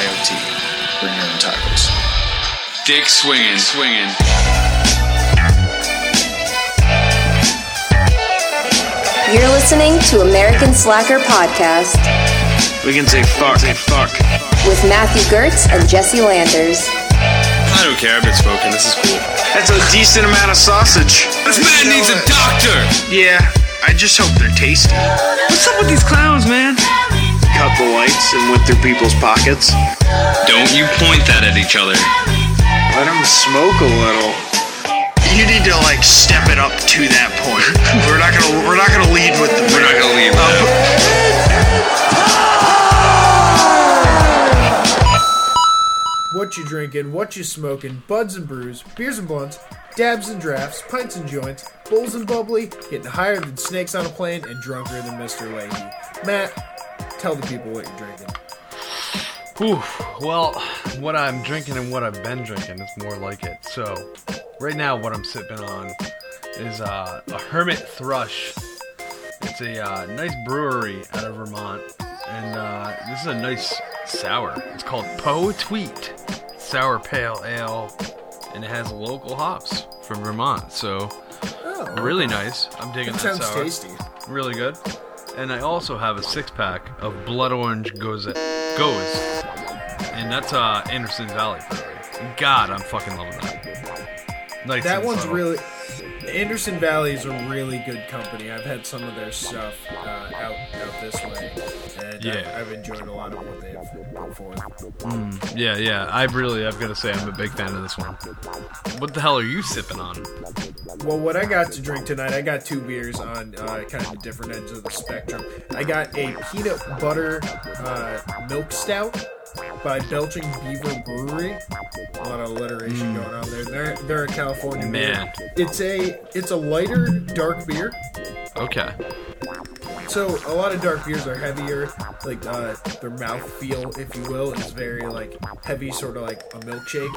BYOT. Bring your own tacos. Dick swinging, swinging. You're listening to American Slacker Podcast We can say fuck, say fuck. with Matthew Gertz and Jesse Landers. I don't care. I've been smoking. This is cool. That's a decent amount of sausage. This man needs a doctor. Yeah, I just hope they're tasty. What's up with these clowns, man? Cut the lights and went through people's pockets. Don't you point that at each other. Let them smoke a little. You need to like step it up to that point. we're not gonna we're not gonna lead with the We're not gonna leave. that. What you drinking, what you smoking, buds and brews, beers and blunts, dabs and drafts, pints and joints, bowls and bubbly, getting higher than snakes on a plane, and drunker than Mr. Leahy. Matt, tell the people what you're drinking. Whew. Well, what I'm drinking and what I've been drinking is more like it. So, right now, what I'm sipping on is uh, a Hermit Thrush. It's a uh, nice brewery out of Vermont, and uh, this is a nice sour. It's called Poe Tweet Sour Pale Ale, and it has local hops from Vermont. So, really nice. I'm digging That that sounds sour tasty. really good. And I also have a six pack of Blood Orange Gose Gose, and that's uh Anderson Valley Brewery. God, I'm fucking loving that. Nice That one's subtle. really. Anderson Valley is a really good company. I've had some of their stuff uh, out out this way, and Yeah. I've, I've enjoyed a lot of what they've put yeah, yeah. I really, I've got to say, I'm a big fan of this one. What the hell are you sipping on? Well, what I got to drink tonight, I got two beers on uh, kind of the different ends of the spectrum. I got a peanut butter uh, milk stout by Belching Beaver Brewery. A lot of alliteration going on there. They're they're a California Man. beer. It's a it's a lighter dark beer. Okay. So a lot of dark beers are heavier, like uh, their mouth feel, if you will, is very like heavy, sort of like a milkshake.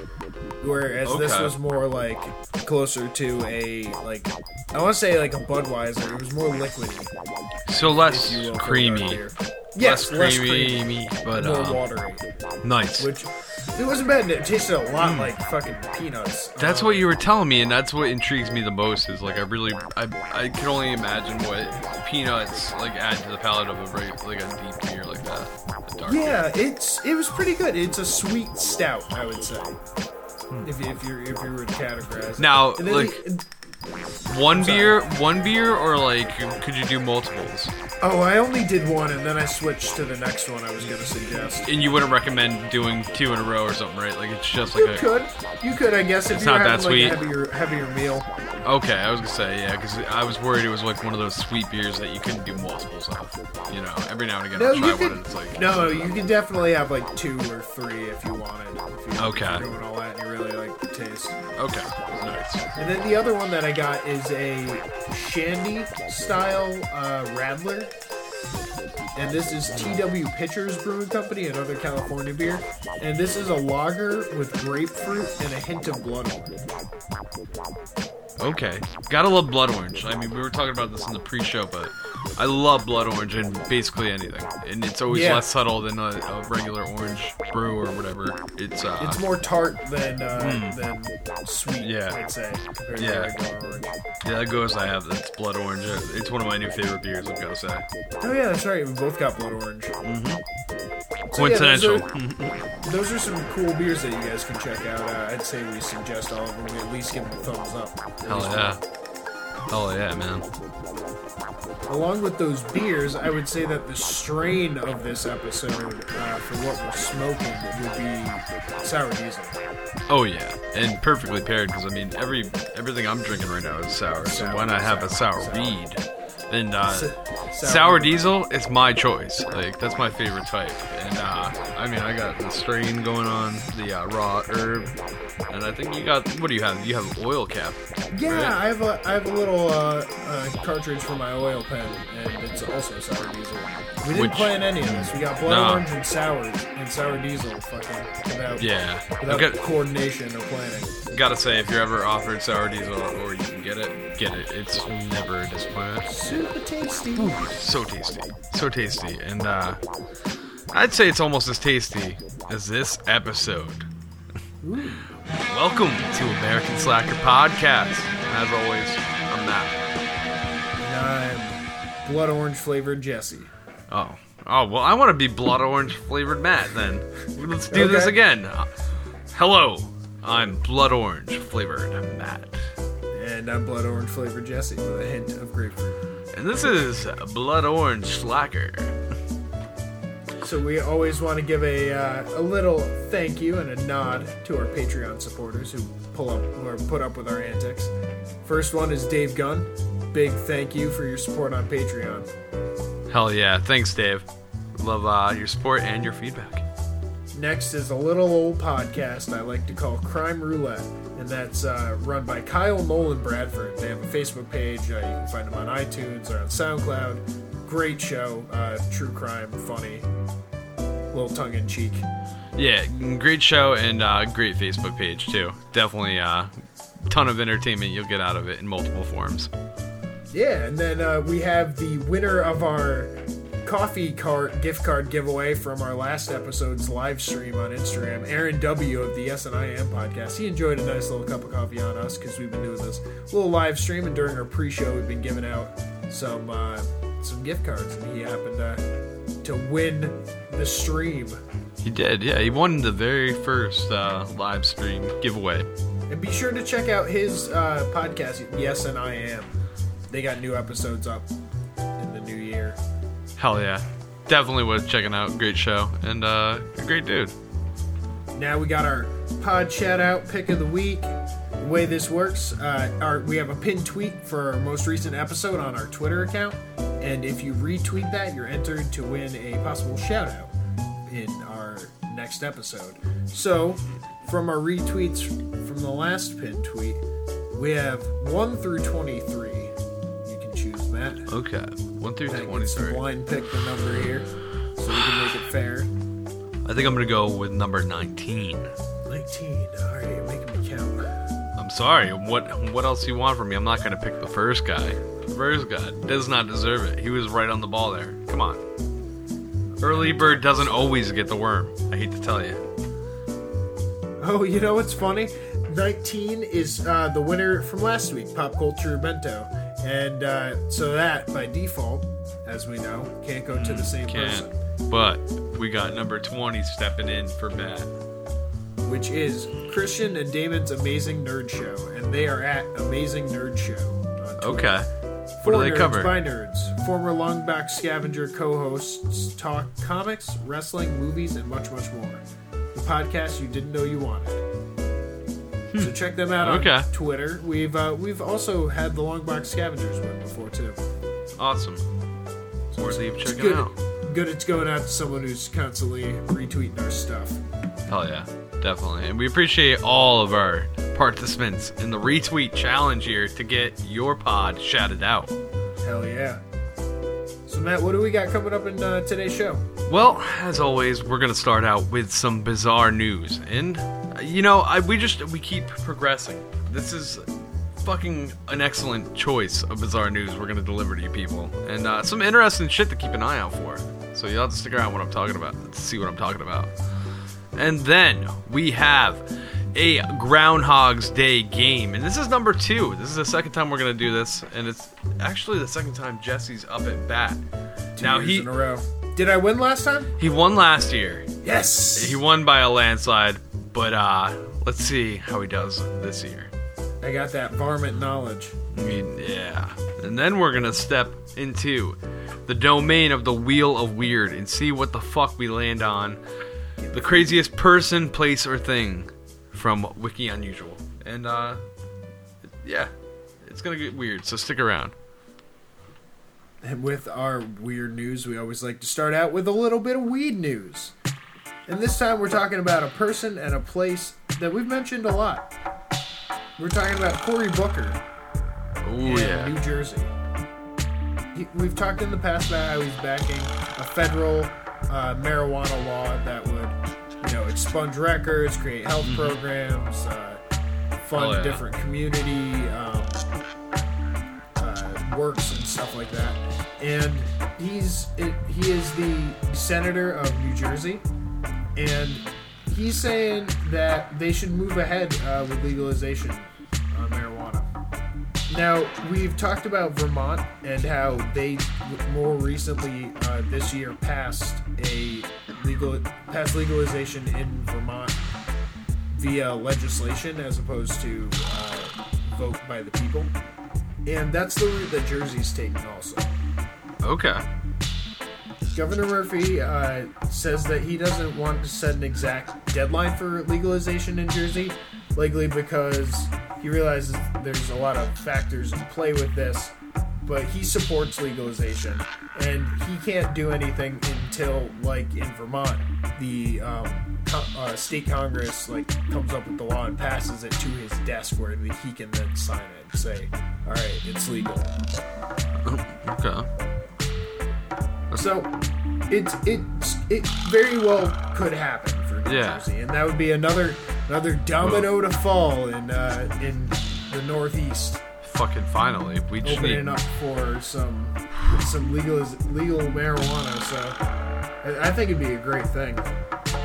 Whereas this was more like closer to a like I want to say like a Budweiser. It was more liquidy, So less if you will, for a dark creamy. Beer. Yes, less less creamy, but more uh, watery. nice. Which it wasn't bad. and It tasted a lot like fucking peanuts. Hmm. That's Um, what you were telling me, and that's what intrigues me the most. Is like I really, I, I can only imagine what peanuts like add to the palate of a very, like a deep beer like that. Yeah, it's it was pretty good. It's a sweet stout, I would say. If, if you if you were to categorize. Hmm. Now, then like- the- One beer, one beer, or like could you do multiples? Oh, I only did one, and then I switched to the next one I was gonna suggest. And you wouldn't recommend doing two in a row or something, right? Like it's just like You a. could, you could, I guess, if It's you're not having that like sweet. a heavier, heavier meal. Okay, I was gonna say yeah, because I was worried it was like one of those sweet beers that you couldn't do multiples of. You know, every now and again No, I'll you try one, could. and it's like No, you can definitely have like two or three if you wanted. If you, Okay. If you're doing all that, and you really like the taste. okay, nice. And then the other one that I got is a Shandy style uh, Radler. And this is TW Pitchers Brewing Company, another California beer. And this is a lager with grapefruit and a hint of blood orange. Okay, gotta love blood orange. I mean, we were talking about this in the pre-show, but I love blood orange in basically anything, and it's always Yeah. less subtle than a, a regular orange brew or whatever. It's uh, It's more tart than uh, than sweet, Hmm. Yeah. I'd say, compared Yeah. regular orange. yeah, that goes. I have that's blood orange. It's one of my new favorite beers. I've gotta say, Oh yeah, that's right. We both got blood orange. So, yeah, those coincidental. are- Those are some cool beers that you guys can check out. Uh, I'd say we suggest all of them. We at least give them a thumbs up. Hell yeah, hell yeah, man. Along with those beers, I would say that the strain of this episode uh, for what we're smoking would be sour diesel. Oh yeah, and perfectly paired because I mean every everything I'm drinking right now is sour. So Sour, why not have a sour, sour, sour. weed? And uh, Sour sour diesel is my choice. Like that's my favorite type. And uh, I mean I got the strain going on, the uh, raw herb, and I think you got what do you have? You have oil cap. Yeah, right? I have a I have a little uh, uh, cartridge for my oil pen, and it's also sour diesel. We didn't Which- plan any of this. We got blood Nah. orange and sour and sour diesel, fucking without Yeah, without got, coordination or planning. gotta say if you're ever offered sour diesel or you can get it, get it. It's never a disappointment. Super tasty. so tasty, so tasty, and uh, I'd say it's almost as tasty as this episode. Welcome to American Slacker Podcast. As always, I'm Matt. And I'm blood orange flavored Jesse. Oh, oh well, I want to be blood orange flavored Matt. Then let's do this again. Hello, I'm blood orange flavored Matt, And I'm blood orange flavored Jesse with a hint of grapefruit. and this is Blood Orange Slacker. So we always want to give a uh, a little thank you and a nod to our Patreon supporters who pull up or put up with our antics. First one is Dave Gunn. Big thank you for your support on Patreon. Hell yeah, thanks, Dave. Love uh, your support and your feedback. Next is a little old podcast I like to call Crime Roulette, and that's uh, run by Kyle Nolan Bradford. They have a Facebook page. Uh, you can find them on iTunes or on SoundCloud. Great show, uh, true crime, funny, little tongue in cheek. Yeah, great show and uh, great Facebook page too. Definitely a uh, ton of entertainment you'll get out of it in multiple forms. Yeah, and then uh, we have the winner of our coffee cart gift card giveaway from our last episode's live stream on Instagram. Aaron W of the Yes and I Am podcast. He enjoyed a nice little cup of coffee on us because we've been doing this little live stream, and during our pre-show, we've been giving out some uh, some gift cards, and he happened to to win the stream. He did, yeah. He won the very first uh, live stream giveaway. And be sure to check out his uh, podcast, Yes and I Am. They got new episodes up in the new year. Hell yeah, definitely worth checking out. Great show and uh, a great dude. Now we got our pod shout out pick of the week. The way this works, uh, our, we have a pinned tweet for our most recent episode on our Twitter account, and if you retweet that, you're entered to win a possible shout out in our next episode. So, from our retweets from the last pinned tweet, we have 1 through 23. You can choose that. Okay, one through That gets to twenty-three. blind pick the number here, so we can make it fair. I think I'm gonna go with number nineteen. 19. Alright, you're making me count. I'm sorry. What what else do you want from me? I'm not gonna pick the first guy. The first guy does not deserve it. He was right on the ball there. Come on. Early bird doesn't always get the worm. I hate to tell you. Oh, you know what's funny? 19 is uh, the winner from last week, Pop Culture Bento. And uh, so that, by default, as we know, can't go to the same Can't. person, But we got number 20 stepping in for Matt. which is Christian and Damon's Amazing Nerd Show. And they are at Amazing Nerd Show. on Twitter. Okay. For What do they nerds cover? By nerds. Former Longbox Scavenger co hosts talk comics, wrestling, movies, and much, much more. The podcast you didn't know you wanted. So check them out on Hmm. Okay. Twitter. We've uh, we've also had the Longbox Scavengers win before too. Awesome. Worthy of checking good. out. Good it's going out to someone who's constantly retweeting our stuff. Hell yeah. Definitely. And we appreciate all of our participants in the retweet challenge here to get your pod shouted out. Hell yeah. So Matt, what do we got coming up in uh, today's show? Well, as always, we're gonna start out with some bizarre news, and you know, I, we just we keep progressing. This is fucking an excellent choice of bizarre news we're gonna deliver to you people, and uh, some interesting shit to keep an eye out for. So you'll have to stick around what I'm talking about to see what I'm talking about. And then we have a Groundhog's Day game, and this is number two. This is the second time we're gonna do this, and it's actually the second time Jesse's up at bat. Two now he in a row. Did I win last time? he won last year. Yes. He won by a landslide, but uh, let's see how he does this year. I got that varmint knowledge. I mean, yeah. And then we're gonna step into the domain of the Wheel of Weird and see what the fuck we land on. The craziest person, place, or thing from Wiki Unusual. And uh, yeah, it's gonna get weird. So stick around. And with our weird news, we always like to start out with a little bit of weed news. And this time we're talking about a person and a place that we've mentioned a lot. We're talking about Cory Booker Oh in yeah. New Jersey. He, we've talked in the past about how he's backing a federal uh, marijuana law that would, you know, expunge records, create health programs, uh, fund Oh, yeah. different community um, works and stuff like that. And he's it, he is the senator of New Jersey, and he's saying that they should move ahead uh, with legalization on marijuana. Now we've talked about Vermont and how they more recently uh, this year passed a legal passed legalization in Vermont via legislation as opposed to uh, vote by the people, and that's the route that Jersey's taking also. Okay. Governor Murphy uh, says that he doesn't want to set an exact deadline for legalization in Jersey, likely because he realizes there's a lot of factors in play with this. But he supports legalization, and he can't do anything until, like in Vermont, the um, co- uh, state congress like comes up with the law and passes it to his desk, where he can then sign it and say, "All right, it's legal." Okay. So it's it's it very well could happen for New Yeah. Jersey, and that would be another another domino to fall in uh, in the Northeast, Fucking finally. We just opening need. up for some some legal legal marijuana. So I, I think it'd be a great thing.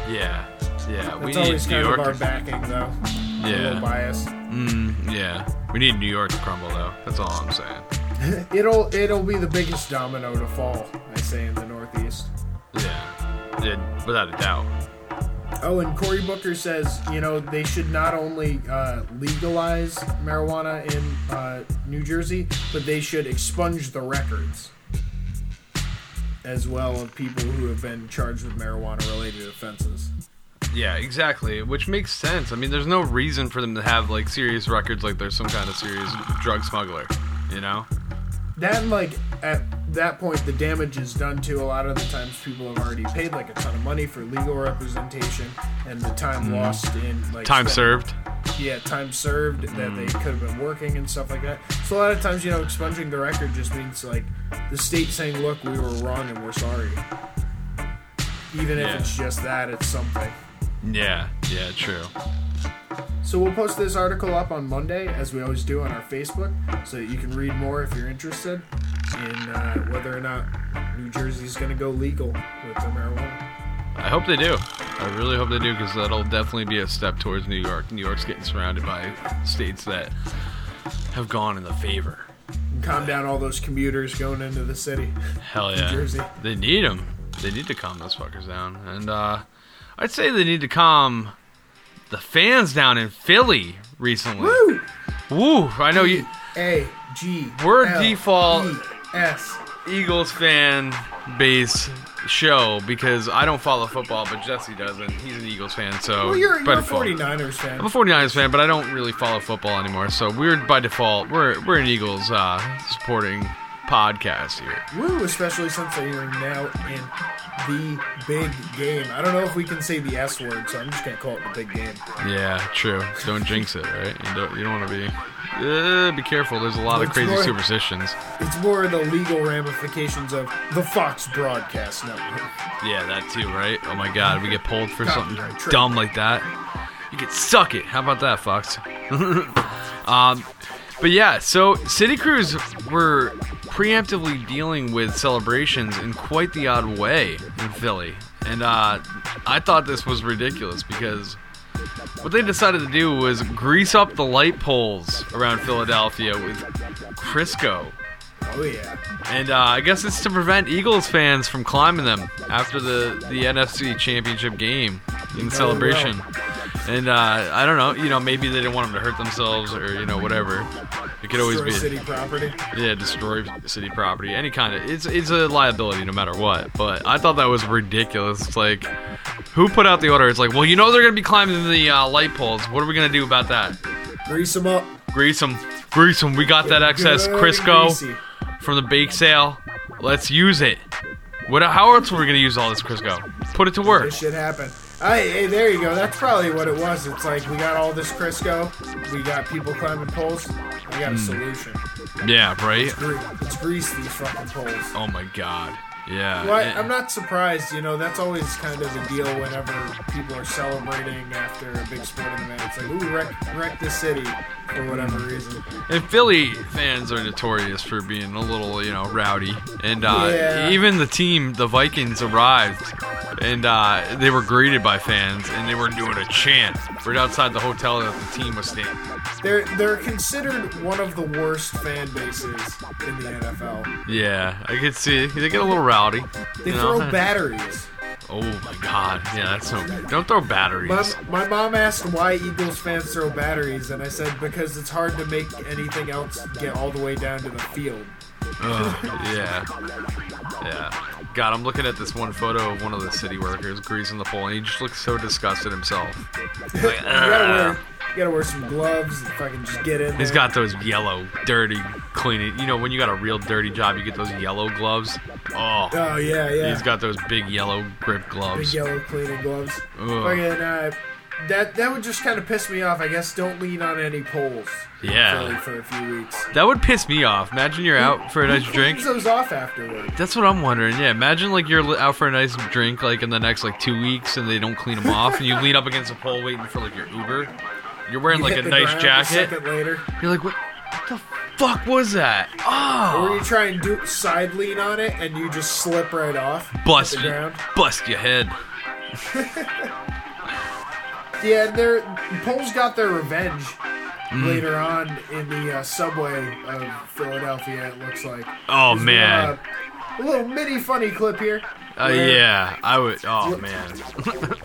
Yeah. Yeah. We It's need always New kind York. of our backing, though. Yeah. bias. Mm, yeah. We need New York to crumble, though. That's all I'm saying. It'll it'll be the biggest domino to fall. I say in the Northeast. Yeah. Yeah. Without a doubt. Oh, and Cory Booker says, you know, they should not only uh, legalize marijuana in uh, New Jersey, but they should expunge the records as well of people who have been charged with marijuana related offenses. Yeah, exactly. Which makes sense. I mean, there's no reason for them to have like serious records like there's some kind of serious drug smuggler. You know? That, like, at that point, the damage is done to a lot of the times people have already paid, like, a ton of money for legal representation and the time mm-hmm. lost in, like, Time served. yeah, time served that they mm. could have been working and stuff like that. So a lot of times, you know, expunging the record just means like the state saying, "Look, we were wrong and we're sorry." Even if it's just that, it's something. Yeah. Yeah. True. So we'll post this article up on Monday, as we always do on our Facebook, so that you can read more if you're interested in uh, whether or not New Jersey's going to go legal with their marijuana. I hope they do. I really hope they do because that'll definitely be a step towards New York. New York's getting surrounded by states that have gone in the favor. Calm down all those commuters going into the city. Hell yeah. New Jersey. They need them. They need to calm those fuckers down. And uh, I'd say they need to calm the fans down in Philly recently. Woo! Woo! I know you, A G. We're default- S Eagles fan base show because I don't follow football, but Jesse doesn't. He's an Eagles fan, so Well, you're, you're a 49ers fan. I'm a 49ers fan, but I don't really follow football anymore. So we're by default. We're we're an Eagles uh, supporting podcast here. Woo, especially since they are now in the big game. I don't know if we can say the S word, so I'm just gonna call it the big game. Yeah, true. Don't jinx it, right? You don't you don't want to be. Uh, be careful. There's a lot of crazy more- superstitions. It's more the legal ramifications of the Fox Broadcast Network. Yeah, that too, right? Oh my God, we get pulled for something dumb like that. You could suck it. How about that, Fox? um, but yeah, so City Crews were preemptively dealing with celebrations in quite the odd way in Philly, and uh, I thought this was ridiculous because what they decided to do was grease up the light poles around Philadelphia with Crisco. Oh yeah. And uh, I guess it's to prevent Eagles fans from climbing them after the, the NFC Championship game in celebration. And uh, I don't know, you know, maybe they didn't want them to hurt themselves or you know whatever. It could always Destroy be city property. yeah, destroy city property, any kind of. It's it's a liability no matter what. But I thought that was ridiculous. It's like, who put out the order? It's like, well, you know they're gonna be climbing the uh, light poles. What are we gonna do about that? Grease them up. Grease them, grease them. We got that excess Crisco greasy. from the bake sale. Let's use it. What? How else were we gonna use all this Crisco? Put it to work. This shit happened. Hey, hey, there you go. That's probably what it was. It's like we got all this Crisco, we got people climbing poles. We got a Hmm. solution. Yeah, right. Gre- Let's grease these fucking poles. Oh my god. Yeah. Well, I, I'm not surprised. You know, that's always kind of the deal whenever people are celebrating after a big sporting event. It's like, ooh, wreck, wreck the city for whatever reason. And Philly fans are notorious for being a little, you know, rowdy. And uh, Yeah. even the team, the Vikings, arrived and uh, they were greeted by fans and they were doing a chant right outside the hotel that the team was staying. They're they're considered one of the worst fan bases in the NFL. Yeah, I could see they get a little rowdy. They you know? throw batteries. Oh my god, yeah, that's so good. Don't throw batteries. My, my mom asked why Eagles fans throw batteries, and I said because it's hard to make anything else get all the way down to the field. Ugh, yeah. Yeah. God, I'm looking at this one photo of one of the city workers greasing the pole, and he just looks so disgusted himself. Like, You gotta wear, you gotta wear some gloves and fucking just get in there. He's got those yellow, dirty, cleaning. You know, when you got a real dirty job, you get those yellow gloves. Oh, Oh yeah, yeah. he's got those big yellow grip gloves. big yellow cleaning gloves. Ugh. Fucking uh, that that would just kind of piss me off. I guess don't lean on any poles. Yeah. For a few weeks. That would piss me off. Imagine you're out for a nice drink. those off afterward. That's what I'm wondering. Yeah, imagine like you're out for a nice drink like in the next like two weeks and they don't clean them off and you lean up against a pole waiting for like your Uber. You're wearing You like hit a the nice ground jacket. Second later, You're like, what, what the fuck was that? Oh. or Oh, you try and do side lean on it and you just slip right off. hit bust, the ground. bust your head. Yeah, their poles got their revenge Mm. later on in the uh, subway of Philadelphia. It looks like. Oh There's, man. uh, a little mini funny clip here. Uh, yeah, I would. Oh man.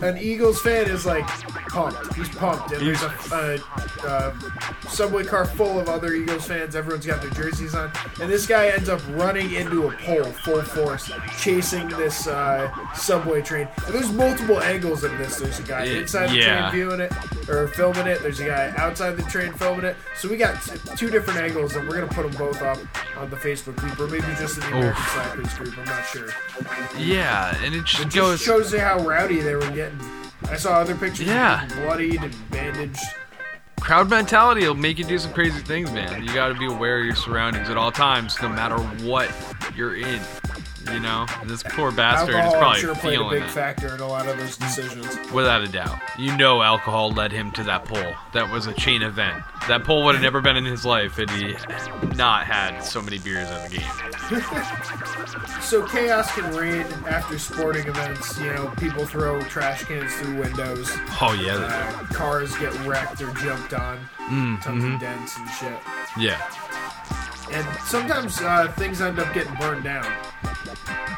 An Eagles fan is like pumped. He's pumped, and there's a, a, a subway car full of other Eagles fans. Everyone's got their jerseys on, and this guy ends up running into a pole full force, chasing this uh, subway train. And there's multiple angles of this. There's a guy inside the yeah. train viewing it or filming it. There's a guy outside the train filming it. So we got t- two different angles, and we're gonna put them both up on the Facebook group, or maybe just in the American. Slackers group. I'm not sure. Yeah, and it just It goes. shows you how rowdy they were getting. I saw other pictures Yeah. bloodied and bandaged. crowd mentality will make you do some crazy things, man. You got to be aware of your surroundings at all times, no matter what you're in. You know, this poor bastard Alcohol, is probably sure, played a big factor in a lot of those decisions. Without a doubt. You know alcohol led him to that pole. That was a chain event. That pole would have never been in his life had he not had so many beers in the game. So chaos can reign after sporting events. You know, people throw trash cans through windows. Oh, yeah. Uh, cars get wrecked or jumped on. Mm, Tons mhm. of dents and shit. Yeah. And sometimes uh, things end up getting burned down.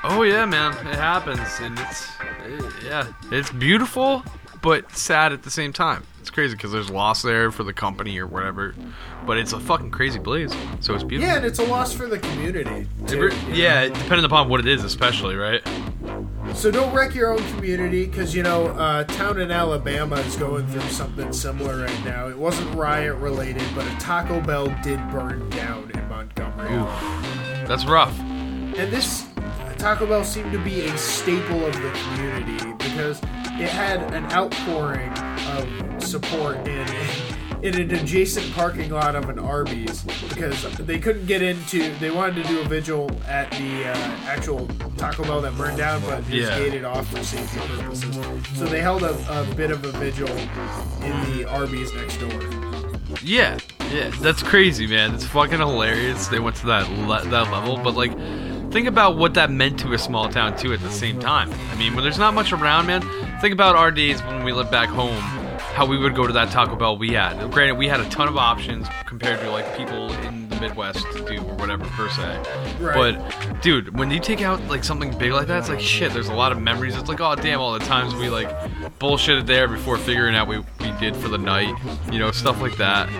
Oh, yeah, man. It happens. And it's, it- yeah. It's beautiful, but sad at the same time. It's crazy because there's loss there for the company or whatever. But it's a fucking crazy blaze. So it's beautiful. Yeah, and it's a loss for the community. It too, re- you know? yeah, depending upon what it is, especially, right? So don't wreck your own community because you know uh, town in Alabama is going through something similar right now. It wasn't riot related, but a Taco Bell did burn down in Montgomery. That's rough. And this Taco Bell seemed to be a staple of the community because it had an outpouring of support in in an adjacent parking lot of an Arby's because they couldn't get into. They wanted to do a vigil at the uh, actual Taco Bell that burned down, but it was Yeah. gated off for safety purposes. So they held a, a bit of a vigil in the Arby's next door. Yeah, yeah, that's crazy, man. It's fucking hilarious. They went to that le- that level, but like, think about what that meant to a small town too. At the same time, I mean, when there's not much around, man. Think about our days when we lived back home. How we would go to that Taco Bell we had. Granted, we had a ton of options compared to like people in the Midwest do or whatever per se. Right. But dude, when you take out like something big like that, it's like shit. There's a lot of memories. It's like oh damn, all the times we like bullshitted there before figuring out we we did for the night. You know, stuff like that.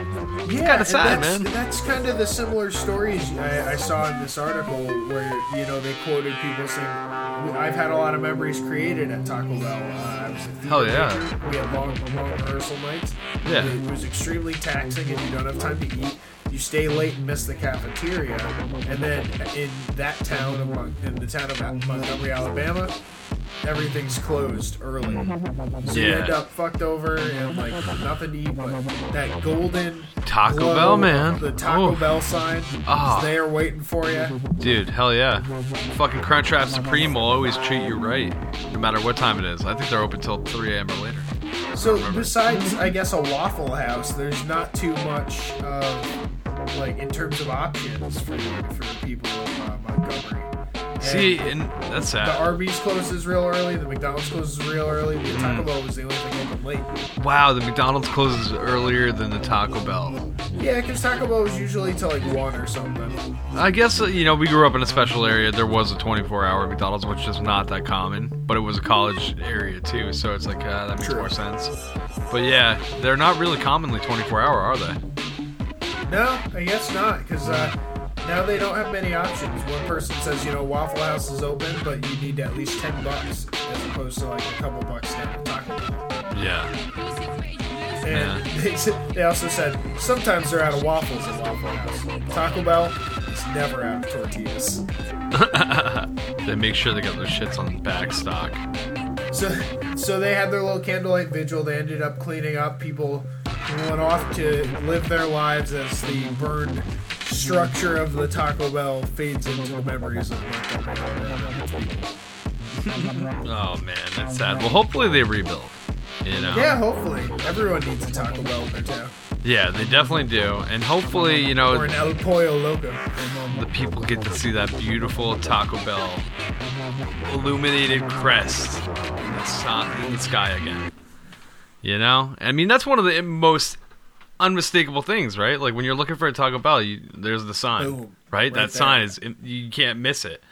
Yeah, kinda sad, that's, man. That's kind of the similar stories I, I saw in this article where you know they quoted people saying, "I've had a lot of memories created at Taco Bell. Uh, I was Hell yeah. We had long, long rehearsal nights. Yeah. it was extremely taxing, and you don't have time to eat. You stay late and miss the cafeteria, and then in that town of Mon- in the town of Montgomery, Alabama, everything's closed early. So you Yeah. end up fucked over and like nothing to eat, but that golden Taco glow Bell, man. the Taco. Bell sign Ah. is there waiting for you. Dude, hell yeah. Fucking Crunchwrap Supreme will always treat you right, no matter what time it is. I think they're open till 3 a.m. or later. So besides, I guess a Waffle House, there's not too much of like in terms of options for for the people of uh, Montgomery. And See, and that's sad. the. Arby's closes real early. The McDonald's closes real early. The Mm. Taco Bell was the only thing open late. Wow, the McDonald's closes earlier than the Taco Bell. Yeah, because Taco Bell was usually till like one or something. I guess, uh, you know, we grew up in a special area. There was a 24 hour McDonald's, which is not that common, but it was a college area too, so it's like, uh, that makes True. more sense. But yeah, they're not really commonly 24 hour, are they? No, I guess not, because uh, now they don't have many options. One person says, you know, Waffle House is open, but you need at least ten bucks, as opposed to like a couple bucks down at Taco Bell. Yeah. And they, they also said sometimes they're out of waffles at Waffle House. Taco Bell is never out of tortillas. They make sure they got their shits on back stock. So, so they had their little candlelight vigil. They ended up cleaning up. People went off to live their lives as the burned structure of the Taco Bell fades into the memories of Montgomery. Oh man, that's sad. Well, hopefully they rebuild. You know? Yeah, hopefully everyone needs a Taco Bell in their town Yeah, they definitely do. And hopefully, you know, or an El Pollo Loco. the people get to see that beautiful Taco Bell illuminated crest in the, sun, in the sky again. You know, I mean that's one of the most unmistakable things, right? Like when you're looking for a Taco Bell, you, there's the sign, Boom. right? Right that there. sign is you can't miss it.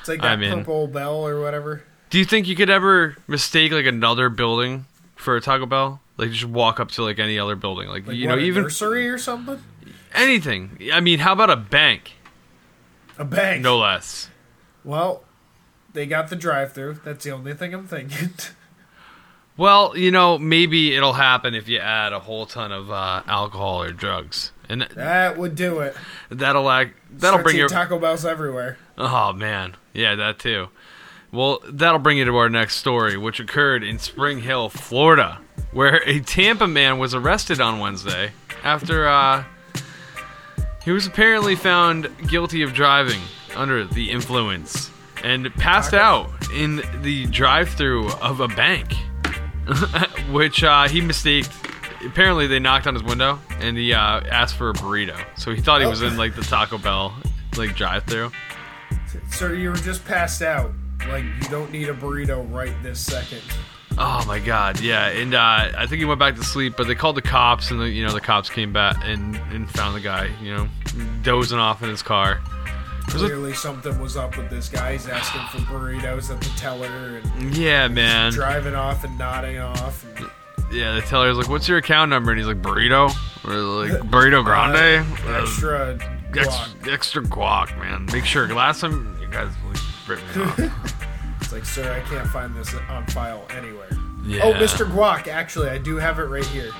It's like I that mean- purple bell or whatever. Do you think you could ever mistake like another building for a Taco Bell? Like just walk up to like any other building, like, Like you what, know, a even nursery or something. anything. I mean, how about a bank? A bank. No less. Well, they got the drive-through. That's the only thing I'm thinking. Well, you know, maybe it'll happen if you add a whole ton of uh, alcohol or drugs, and that would do it. that'll like that'll Start bring your Taco Bells everywhere. oh man, yeah, that too. Well, that'll bring you to our next story, which occurred in Spring Hill, Florida, where a Tampa man was arrested on Wednesday after uh, he was apparently found guilty of driving under the influence and passed out in the drive-through of a bank. which uh, he mistaked. Apparently, they knocked on his window and he uh, asked for a burrito. So he thought he was in like the Taco Bell like drive-through. So you were just passed out. Like you don't need a burrito right this second. Oh my god, yeah. And uh, I think he went back to sleep, but they called the cops, and the you know the cops came back and, and found the guy, you know, dozing off in his car. Clearly something was up with this guy. He's asking for burritos at the teller and Yeah, man. driving off and nodding off. And, Yeah, the teller's like, "What's your account number?" And he's like, "Burrito," or like "Burrito Grande." uh, extra. Ex- guac. extra guac, man. Make sure. Last time you guys like, ripped me off. It's like, sir, I can't find this on file anywhere. Yeah. Oh, Mr. Guac, actually, I do have it right here.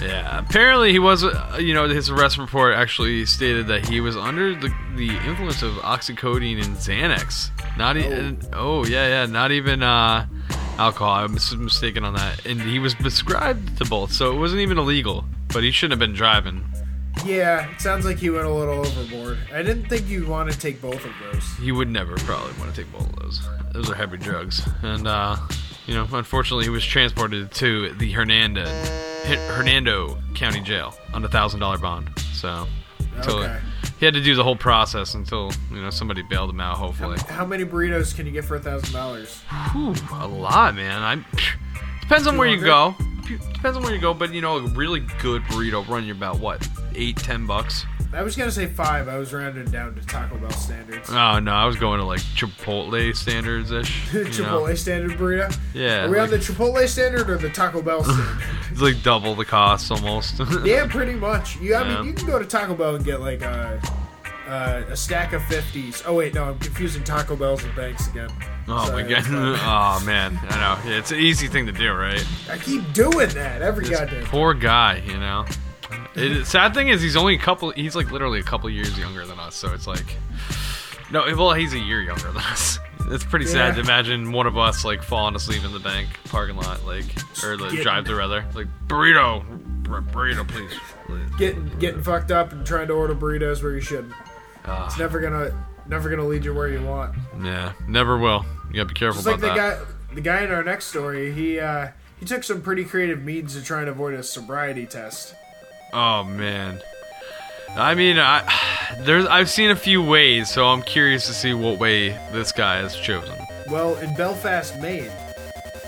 Yeah. Apparently, he was. Uh, you know, his arrest report actually stated that he was under the the influence of oxycodone and Xanax. Not even. Oh. yeah, yeah. Not even uh, alcohol. I was mistaken on that. And he was prescribed to both, so it wasn't even illegal. But he shouldn't have been driving. Yeah, it sounds like he went a little overboard. I didn't think you'd want to take both of those. You would never probably want to take both of those. Those are heavy drugs. And, uh, you know, unfortunately, he was transported to the Hernando, Hernando County Jail on a $1,000 bond. So, until Okay. he had to do the whole process until, you know, somebody bailed him out, hopefully. How many burritos can you get for a thousand dollars? A lot, man. I Depends on where you go. Depends on where you go, but, you know, a really good burrito run you about, what, eight, ten bucks? I was gonna say five. I was rounding down to Taco Bell standards. Oh, no, I was going to, like, Chipotle standards ish. Chipotle standard burrito. Yeah. Are we on like- the Chipotle standard or the Taco Bell standard? It's like double the cost almost. yeah, pretty much. You, I Yeah. mean, you can go to Taco Bell and get like a, a, a stack of fifties. Oh wait, no, I'm confusing Taco Bells with banks again. oh Sorry, my god. Oh man. I know. Yeah, It's an easy thing to do, right? I keep doing that every This goddamn. poor guy, you know. It, sad thing is, he's only a couple. He's like literally a couple years younger than us. So it's like, no, well, he's a year younger than us. It's pretty sad to imagine one of us like falling asleep in the bank parking lot, like or the Getting- drive through rather, like burrito, Bur- burrito, please. Getting getting fucked up and trying to order burritos where you shouldn't. Ah. It's never gonna never gonna lead you where you want. Yeah, never will. You gotta be careful Just like about the guy the guy in our next story, he uh he took some pretty creative means to try and avoid a sobriety test. Oh man. I mean, I there's I've seen a few ways, so I'm curious to see what way this guy has chosen. Well, in Belfast, Maine,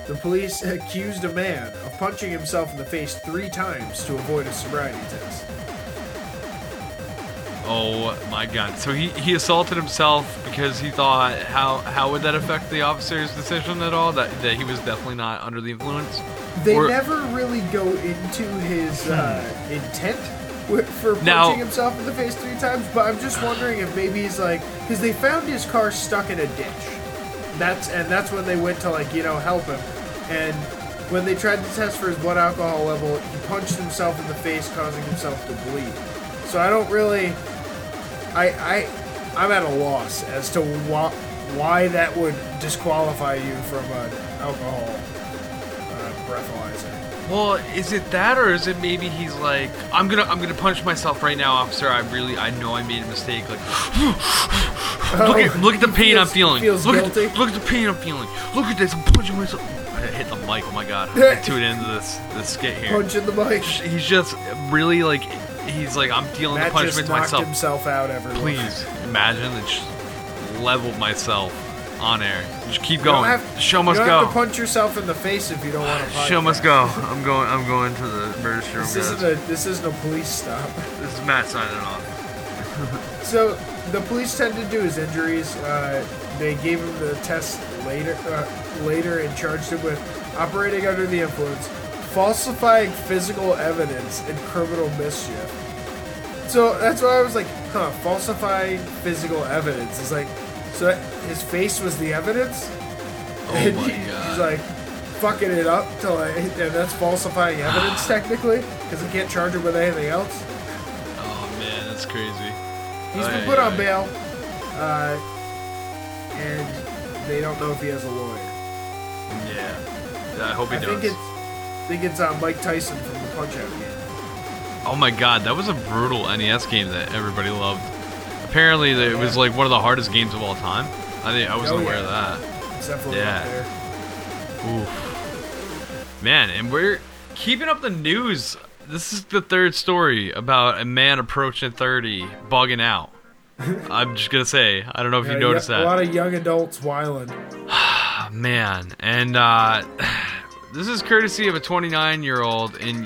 the police accused a man of punching himself in the face three times to avoid a sobriety test. Oh my god. So he, he assaulted himself because he thought how how would that affect the officer's decision at all? That that he was definitely not under the influence? They Or- never really go into his uh, intent for punching Now- himself in the face three times, but I'm just wondering if maybe he's like because they found his car stuck in a ditch. That's and that's when they went to like you know help him, and when they tried to test for his blood alcohol level, he punched himself in the face, causing himself to bleed. So I don't really, I I I'm at a loss as to why why that would disqualify you from an alcohol uh, breathalyzer. Well, is it that or is it maybe he's like I'm gonna I'm gonna punch myself right now, officer. I really I know I made a mistake. Like look at look at the he pain I'm feeling. feels look at guilty. the, look at the pain I'm feeling. Look at this. I'm punching myself. I hit the mic. Oh my god. I tuned into this this skit here. Punching the mic. He's just really like he's like I'm dealing Matt the just punishment knocked myself. himself out. Everyone. Please imagine and just leveled myself on air. Just keep You going. have- Show you must don't go. have to punch yourself in the face if you don't want to. Show must go. I'm going. I'm going to the emergency room. This guys. isn't a this isn't a police stop. This is Matt signing off. So the police tended to his injuries. Uh, they gave him the test later, uh, later, and charged him with operating under the influence, falsifying physical evidence, and criminal mischief. So that's why I was like, huh, falsifying physical evidence is like, so his face was the evidence. Oh And my he- God. He's like fucking it up till I, and that's falsifying evidence technically because they can't charge him with anything else. Oh man, that's crazy. He's been Ay, put on ay. bail, uh, and they don't know if he has a lawyer. Yeah. I hope he I does. think it's, I think it's uh, Mike Tyson from the Punch Out game. Oh my god, that was a brutal NES game that everybody loved. Apparently, it was like one of the hardest games of all time. I think I wasn't Oh, aware yeah. of that. It's definitely Yeah. Oof. Man, and we're keeping up the news. This is the third story about a man approaching 30 bugging out. I'm just gonna say, I don't know if you noticed yeah, that. A lot of young adults whiling. Man, and uh, this is courtesy of a 29 year old in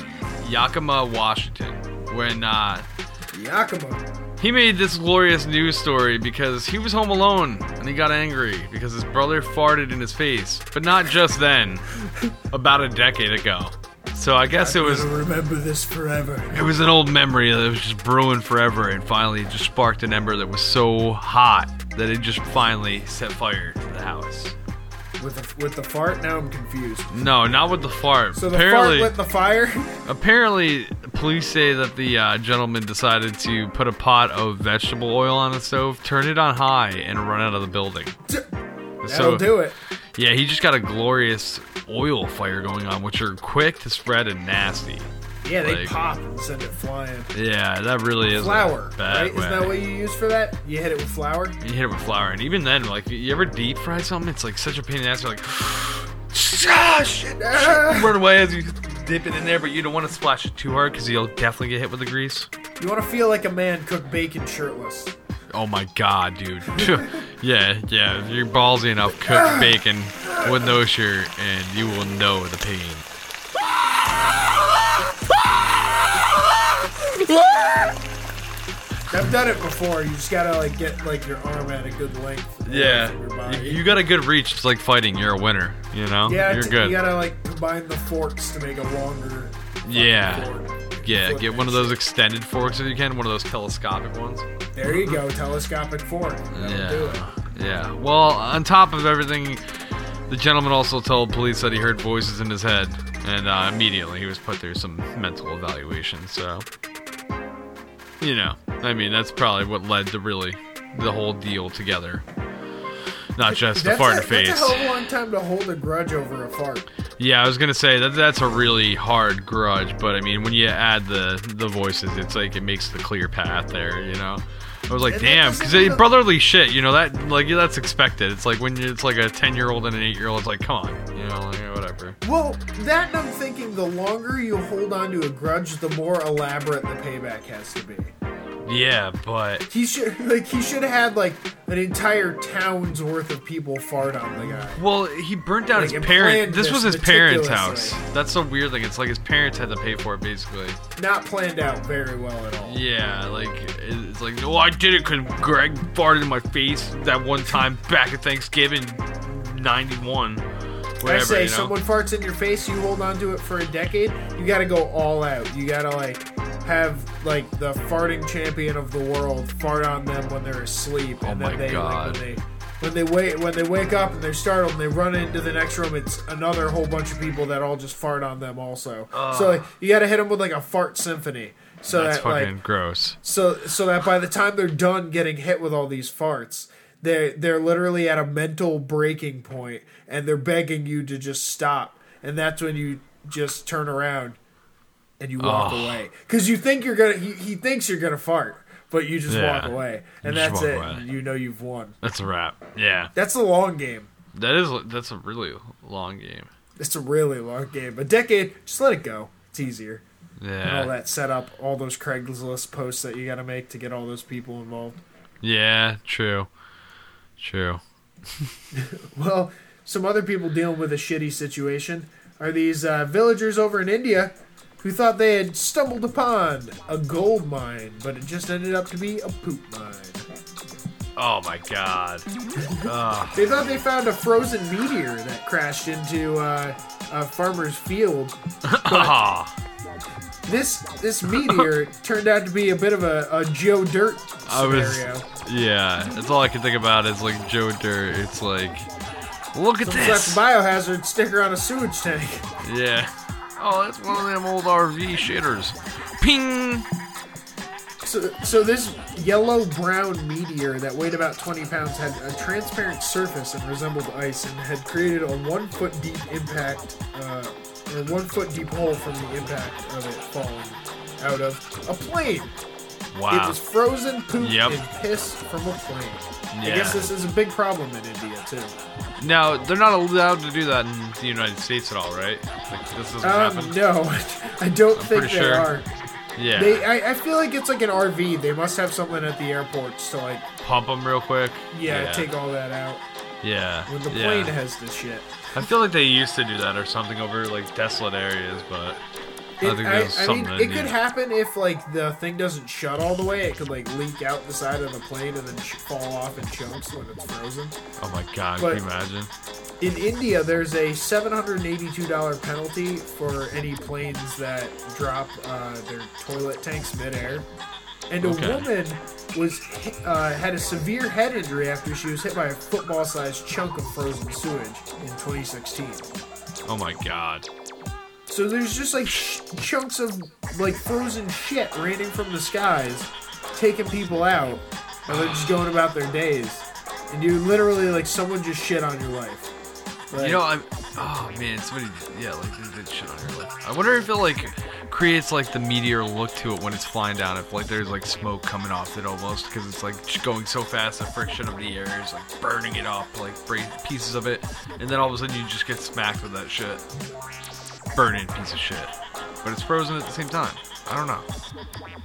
Yakima, Washington, when uh, Yakima. he made this glorious news story because he was home alone and he got angry because his brother farted in his face, but not just then, about a decade ago. So I guess it was I'm gonna remember this forever. it was an old memory that was just brewing forever, and finally it just sparked an ember that was so hot that it just finally set fire to the house. With the, with the fart, now I'm confused. No, not with the fart. So the apparently, fart lit the fire. apparently, police say that the uh, gentleman decided to put a pot of vegetable oil on the stove, turn it on high, and run out of the building. That'll do it. Yeah, he just got a glorious oil fire going on, which are quick to spread and nasty. Yeah, they Like- pop and send it flying. Yeah, that really is Flour, right? Isn't that what you use for that? You hit it with flour. You hit it with flour, and even then, like, you ever deep fry something? It's like such a pain in the ass. You're like, ah, shit, Ah! run away as you dip it in there, but you don't want to splash it too hard because you'll definitely get hit with the grease. You want to feel like a man cook bacon shirtless. Oh my god, dude. yeah, yeah. You're ballsy enough, cook bacon with no shirt, and you will know the pain. I've done it before. You just gotta like get like your arm at a good length. Yeah, your you, body. you got a good reach. It's like fighting. You're a winner. You know. yeah, you're t- good. You gotta like combine the forks to make a longer. Yeah. fork. yeah, Flip get one of those extended forks if you can. One of those telescopic ones. There you go, telescopic fork. That'll do it. Yeah. Yeah. Well, on top of everything, the gentleman also told police that he heard voices in his head, and uh, immediately he was put through some mental evaluation. So, you know, I mean, that's probably what led to really the whole deal together. Not just the That's, fart in a, the face. that's a hell of a long time to hold a grudge over a fart. Yeah, I was gonna say that that's a really hard grudge, but I mean, when you add the the voices, it's like it makes the clear path there. You know, I was like, And damn, because even- brotherly shit. You know that like yeah, that's expected. It's like when you, it's like a ten year old and an eight year old. It's like, come on, you know, like, whatever. Well, that and I'm thinking the longer you hold on to a grudge, the more elaborate the payback has to be. Yeah, but He should like he should have had like an entire town's worth of people fart on the guy. well, he burnt down Like, his parents. This this was his parents' house. That's the weird thing. It's like his parents had to pay for it, basically. Not planned out very well at all. Yeah, like it's like, no, I did it because Greg farted in my face that one time back at Thanksgiving '91. Whatever, I say you know? someone farts in your face, you hold on to it for a decade. You got to go all out. You got to like have like the farting champion of the world fart on them when they're asleep, oh and Oh then they like when they when they wake when they wake up and they're startled and they run into the next room. It's another whole bunch of people that all just fart on them also. so like you got to hit them with like a fart symphony. So That's that fucking like gross. so so that by the time they're done getting hit with all these farts, they're they're literally at a mental breaking point and they're begging you to just stop. And that's when you just turn around and you walk Oh. away because you think you're gonna. He, he thinks you're gonna fart, but you just Yeah. walk away, and You that's it. away. You know you've won. That's a wrap. Yeah, That's a long game. that is. That's a really long game. It's a really long game. A decade, just let it go. It's easier. Yeah. And all that setup, all those Craigslist posts that you got to make to get all those people involved. yeah, true, true. Well, some other people dealing with a shitty situation are these uh, villagers over in India who thought they had stumbled upon a gold mine, but it just ended up to be a poop mine. Oh my god. They thought they found a frozen meteor that crashed into uh, a farmer's field. Ah, This this meteor turned out to be a bit of a, a Joe Dirt I was. scenario. Yeah, that's all I can think about is like Joe Dirt. It's like, look at Someone this. a biohazard sticker on a sewage tank. Yeah. Oh, that's one of them old RV shitters. Ping. So, so this yellow brown meteor that weighed about 20 pounds had a transparent surface and resembled ice and had created a one foot deep impact, uh, or one foot deep hole from the impact of it falling out of a plane. It Wow. was frozen poop Yep. and piss from a plane. I guess this is a big problem in India too. Now they're not allowed to do that in the United States at all, right? Like this doesn't Um, happen. no, I don't think they sure. are. Yeah. They, I, I feel like it's like an RV. They must have something at the airports to like, Pump them real quick. yeah, Yeah. take all that out. Yeah. When the yeah. plane has this shit. I feel like they used to do that or something over like desolate areas, but It, think I, I mean, it could happen if like the thing doesn't shut all the way. It could like leak out the side of the plane and then sh- fall off in chunks when it's frozen. Oh my god, but- can you imagine? In India, there's a $782 penalty for any planes that drop uh, their toilet tanks midair. And a Okay. woman was uh, had a severe head injury after she was hit by a football-sized chunk of frozen sewage in 2016. Oh my god. So there's just like sh- chunks of like frozen shit raining from the skies, taking people out, and they're just going about their days. And you literally like someone just shit on your life. Like, You know, I'm. Oh man, somebody. Yeah, like they did shit on your lip. I wonder if it like creates like the meteor look to it when it's flying down. If like there's like smoke coming off it almost because it's like just going so fast, the friction of the air is like burning it up, like pieces of it, and then all of a sudden you just get smacked with that shit, burning piece of shit. But it's frozen at the same time. I don't know.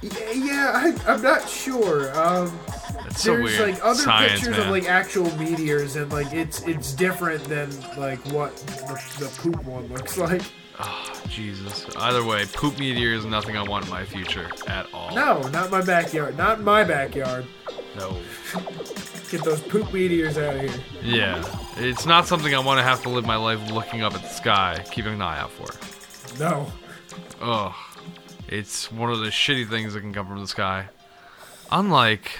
y- yeah, I, I'm not sure. Um, It's so there's weird. like other Science, pictures man. of like actual meteors, and like it's it's different than like what the, the poop one looks like. Oh, Jesus. Either way, poop meteor is nothing I want in my future at all. No, not my backyard. Not my backyard. No. Get those poop meteors out of here. Yeah, it's not something I want to have to live my life looking up at the sky, keeping an eye out for. No. Ugh. It's one of the shitty things that can come from the sky. Unlike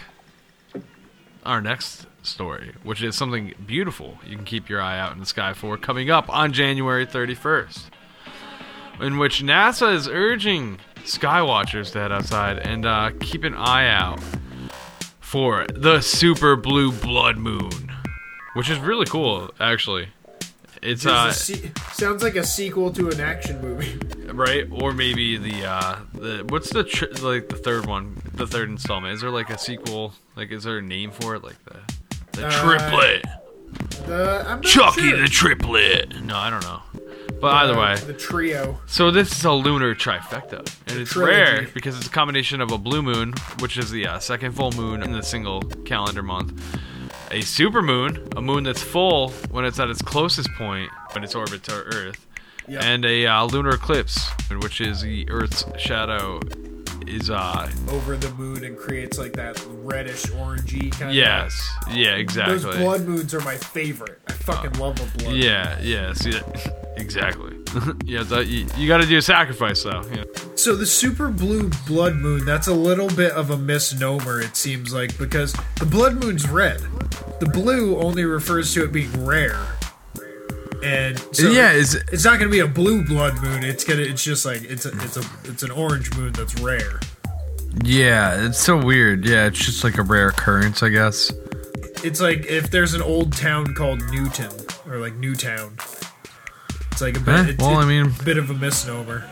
our next story, which is something beautiful you can keep your eye out in the sky for coming up on January 31st, in which NASA is urging skywatchers to head outside and uh, keep an eye out for the super blue blood moon, which is really cool, actually. It's uh, se- sounds like a sequel to an action movie. right, or maybe the uh, the what's the tr- like the third one, the third installment? Is there like a sequel? Like, is there a name for it? Like the the Uh, triplet, I'm not Chucky sure. the triplet. No, I don't know. But either Uh, way, the trio. So this is a lunar trifecta, and it's trilogy. rare because it's a combination of a blue moon, which is the uh, second full moon in the single calendar month, a super moon, a moon that's full when it's at its closest point when its orbit to Earth, Yeah. and a uh, lunar eclipse, which is the Earth's shadow is uh over the moon and creates like that reddish orangey kind of. yes yeah exactly Those blood moons are my favorite. I fucking love a blood. yeah yeah see that exactly yeah that, you, you got to do a sacrifice though you know. So the super blue blood moon, that's a little bit of a misnomer, it seems like, because the blood moon's red. The blue only refers to it being rare. And so Yeah, is- it's not gonna be a blue blood moon. It's gonna. It's just like it's a. It's a. It's an orange moon that's rare. Yeah, it's so weird. Yeah, it's just like a rare occurrence, I guess. It's like if there's an old town called Newton or like Newtown. Like a bit. Eh, it's, well, I mean- a bit of a misnomer.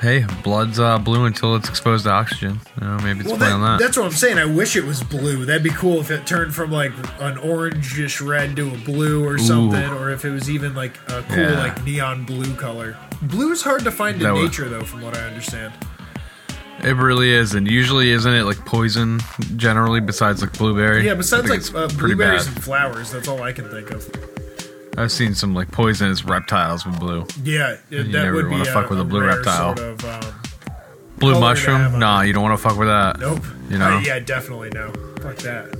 Hey, blood's uh, blue until it's exposed to oxygen. You know, maybe it's Well, play that, on that. that's what I'm saying. I wish it was blue. That'd be cool if it turned from like an orangish red to a blue or something, or if it was even like a cool Yeah. like neon blue color. Blue is hard to find in That would- nature, though, from what I understand. It really is, and usually isn't it like poison generally? Besides like blueberry. Yeah, besides like uh, blueberries bad. and flowers, that's all I can think of. I've seen some like poisonous reptiles with blue. Yeah, it- that never would wanna a, fuck with a blue reptile. Sort of, um, Blue mushroom? Nah, you don't want to fuck with that. Nope. You know? Uh, yeah, definitely no. Fuck that.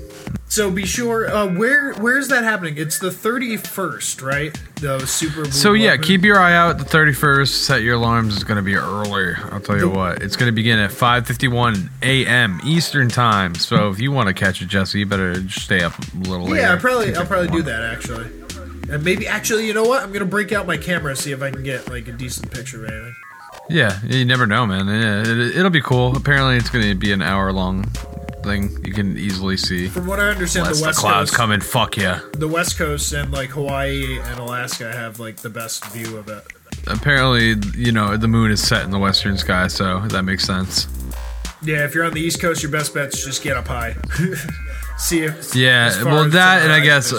So be sure. Uh, where where's that happening? It's the thirty first, right? The super. Blue So yeah, moon? keep your eye out. The 31st. Set your alarms. It's going to be early. I'll tell you what. It's going to begin at 5:51 a.m. Eastern time. So if you want to catch it, Jesse, you better stay up a little later. Yeah, I probably I'll probably do that actually. And maybe actually, you know what? I'm gonna break out my camera see if I can get like a decent picture of anything. Yeah, you never know, man. Yeah, it, it'll be cool. Apparently, it's going to be an hour long thing. You can easily see. From what I understand, Unless the the west clouds coast, come and fuck you. the west coast and like Hawaii and Alaska have like the best view of it. Apparently, you know, the moon is set in the western sky, so that makes sense. Yeah, if you're on the east coast, your best bet's just get up high. see if Yeah, well, that and I guess,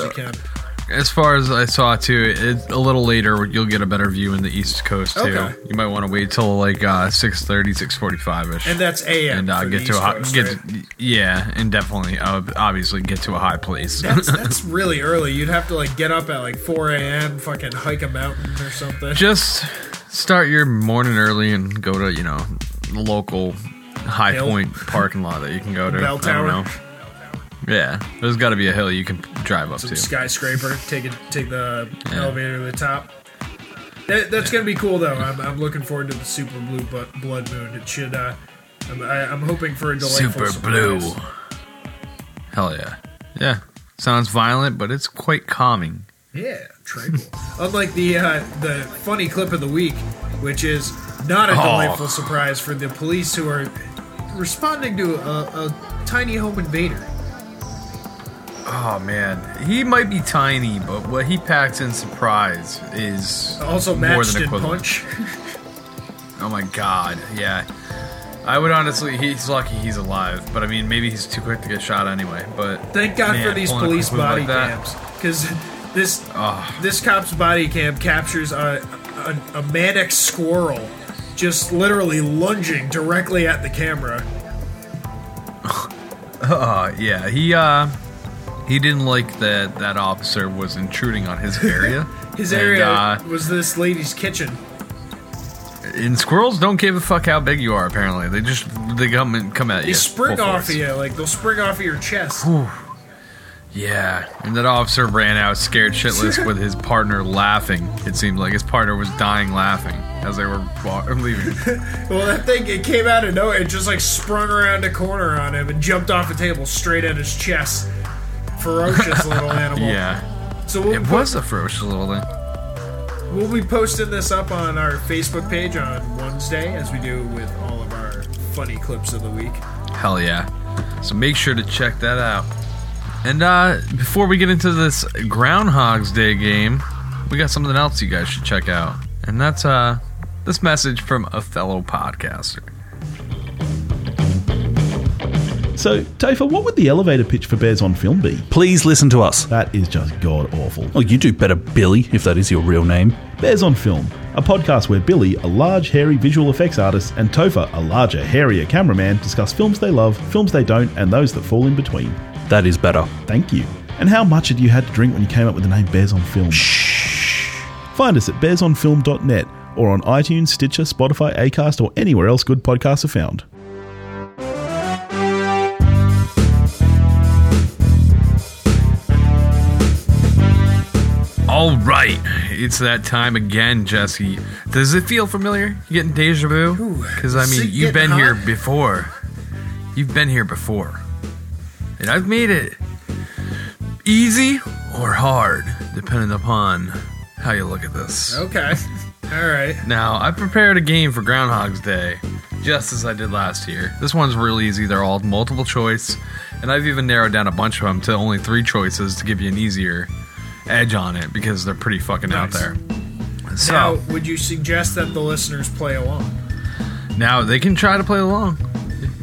as you can. As far as I saw too, it's a little later. You'll get a better view in the east coast too. Okay. You might want to wait till like uh, 6.30, 6.45 ish, and that's AM and uh, get to a high, Coast, get right? yeah, and definitely uh, obviously get to a high place. That's that's really early. You'd have to like get up at like 4 a.m. fucking hike a mountain or something. Just start your morning early and go to you know the local High Hill? Point parking lot that you can go to. Bell tower? Yeah, there's got to be a hill you can drive up Some to. skyscraper. Take it. Take the Yeah. elevator to the top. That, that's gonna be cool though. I'm, I'm looking forward to the super blue bu- blood moon. It should. Uh, I'm, I, I'm hoping for a delightful Super blue. Hell yeah. Yeah. Sounds violent, but it's quite calming. Yeah, tranquil. Unlike the uh, the funny clip of the week, which is not a Oh. delightful surprise for the police who are responding to a, a tiny home invader. Oh man, he might be tiny, but what he packs in surprise is Also more matched than in punch. Oh my god, yeah. I would honestly, he's lucky he's alive, but I mean, maybe he's too quick to get shot anyway. But Thank God man, for these police body like cams, because this Oh, this cop's body cam captures a, a, a manic squirrel just literally lunging directly at the camera. uh, yeah, he uh, he didn't like that that officer was intruding on his area. His And, area uh, was this lady's kitchen. and squirrels don't give a fuck how big you are. Apparently, they just they come and come at They you. They spring off of you, like they'll spring off of your chest. Yeah, and that officer ran out scared shitless with his partner laughing. It seemed like his partner was dying laughing as they were leaving. Well, that thing it came out of nowhere. It just like sprung around a corner on him and jumped off a table straight at his chest. Ferocious little animal. Yeah, So we'll it put, was a ferocious little thing. we'll be posting this up on our Facebook page on Wednesday, as we do with all of our funny clips of the week. Hell yeah. So make sure to check that out. And uh, before we get into this Groundhog's Day game, we got something else you guys should check out. And that's uh, this message from a fellow podcaster. So, Topher, what would the elevator pitch for Bears on Film be? Please listen to us. That is just god awful. Oh, you do better, Billy, if that is your real name. Bears on Film, a podcast where Billy, a large, hairy visual effects artist, and Topher, a larger, hairier cameraman, discuss films they love, films they don't, and those that fall in between. That is better. Thank you. And how much had you had to drink when you came up with the name Bears on Film? Shh. Find us at bearsonfilm.net or on iTunes, Stitcher, Spotify, Acast, or anywhere else good podcasts are found. All right, it's that time again, Jesse. Does it feel familiar? You getting deja vu? Because I mean, you've been here before. You've been here before, and I've made it easy or hard, depending upon how you look at this. Okay. All right. Now, I prepared a game for Groundhog's Day, just as I did last year. This one's real easy. They're all multiple choice, and I've even narrowed down a bunch of them to only three choices to give you an easier edge on it because they're pretty fucking out Nice. there. So Now, would you suggest that the listeners play along? Now they can try to play along.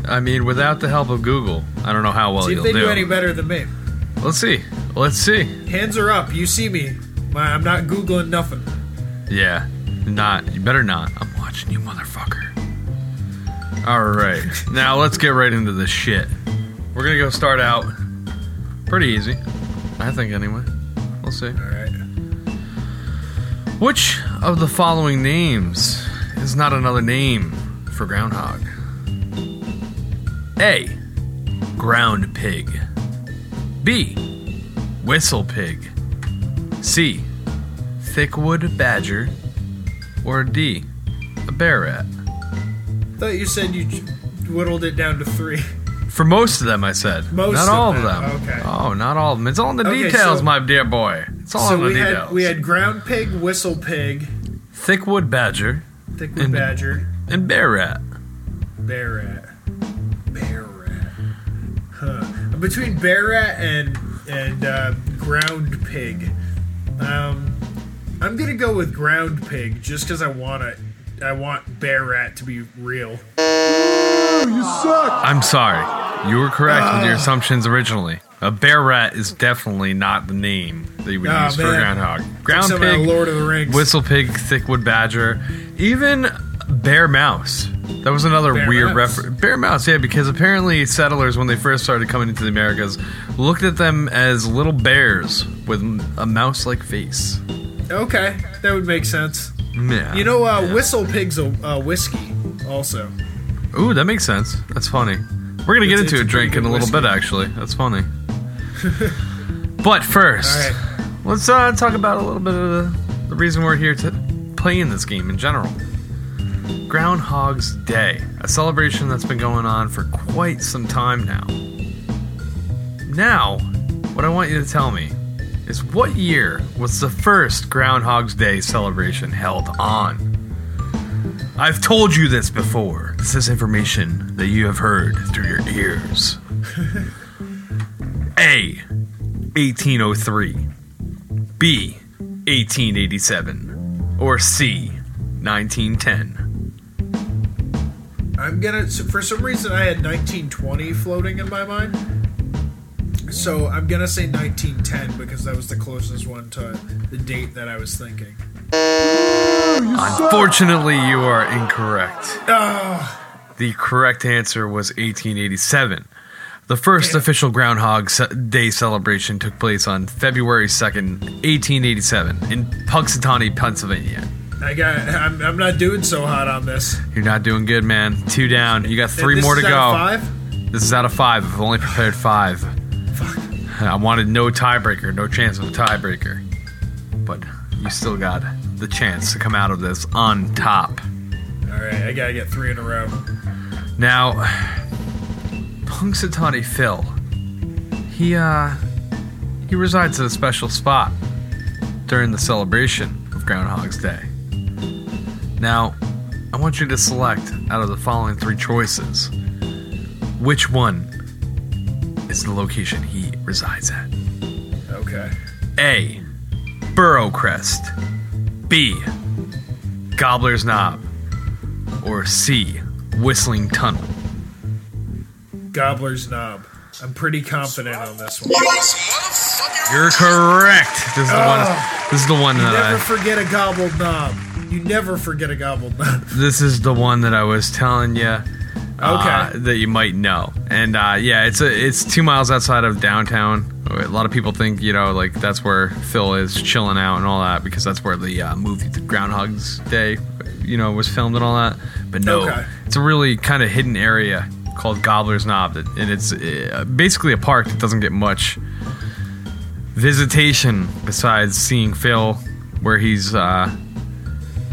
I mean, without the help of Google, I don't know how well See if you'll they do do. any better than me. Let's see. Let's see. Hands are up. You see me. My- I'm not googling nothing. Yeah, not. You better not. I'm watching you, motherfucker. All right, now let's get right into this shit. We're gonna go start out pretty easy, I think. Anyway, we'll see. All right. Which of the following names is not another name for groundhog? A. Ground pig. B. Whistle pig. C. Thickwood badger. Or D. A bear rat. Thought you said you whittled it down to three. For most of them, I said. Most not of all them, of them. okay. Oh, not all of them. It's all in the Okay, details, so- my dear boy. It's all so in the we details. had we had ground pig, whistle pig, Thickwood badger thickwood And- badger, and bear rat. bear rat, bear rat. Huh. Between bear rat and and uh, ground pig, um, I'm gonna go with ground pig just because I want it. I want bear rat to be real. You suck I'm sorry. You were correct with your assumptions originally. A bear rat is definitely not the name that you would Aw, use for man. groundhog. Ground Some out of pig, Lord of the Rings. whistle pig, thickwood badger, even bear mouse. That was another Bear weird mouse. reference. Bear mouse, yeah, because apparently settlers, when they first started coming into the Americas, looked at them as little bears with a mouse-like face. Okay, that would make sense. Yeah. You know, uh, whistle pig's a uh, whiskey also. Ooh, that makes sense. That's funny. We're gonna get It's- into it's a drink in a little bit, actually. That's funny. but first, right. let's uh, talk about a little bit of the, the reason we're here to play in this game in general. Groundhog's Day, a celebration that's been going on for quite some time now. Now, what I want you to tell me is what year was the first Groundhog's Day celebration held on? I've told you this before. This is information that you have heard through your ears. A. 1803. B. 1887. Or C. 1910. I'm gonna. For some reason, I had 1920 floating in my mind. So I'm gonna say 1910 because that was the closest one to the date that I was thinking. Unfortunately, you are incorrect. Oh, The correct answer was 1887. The first official Groundhog Day celebration took place on February 2nd, 1887, in Punxsutawney, Pennsylvania. I got. I'm, I'm not doing so hot on this. You're not doing good, man. Two down. You got three more to go. Five. This is out of five. I've only prepared five. Fuck. I wanted no tiebreaker, no chance of a tiebreaker. But you still got the chance to come out of this on top. All right, I gotta get three in a row. Now, Punxsutawney Phil, he uh, he resides in a special spot during the celebration of Groundhog's Day. Now, I want you to select out of the following three choices which one is the location he resides at. Okay. A. Burrow Crest. B. Gobbler's Knob. Or C. Whistling Tunnel. Gobbler's Knob. I'm pretty confident on this one. You're correct. This is the one. This is the one You that never I. forget a gobbled knob. You never forget a gobbled knob. This is the one that I was telling you. Uh, Okay. that you might know, and uh, yeah, it's a it's two miles outside of downtown. A lot of people think you know like that's where Phil is chilling out and all that because that's where the uh, movie the Groundhog's Day, you know, was filmed and all that. But no, Okay. it's a really kind of hidden area called Gobbler's Knob, that, and it's uh, basically a park that doesn't get much visitation besides seeing Phil where he's uh,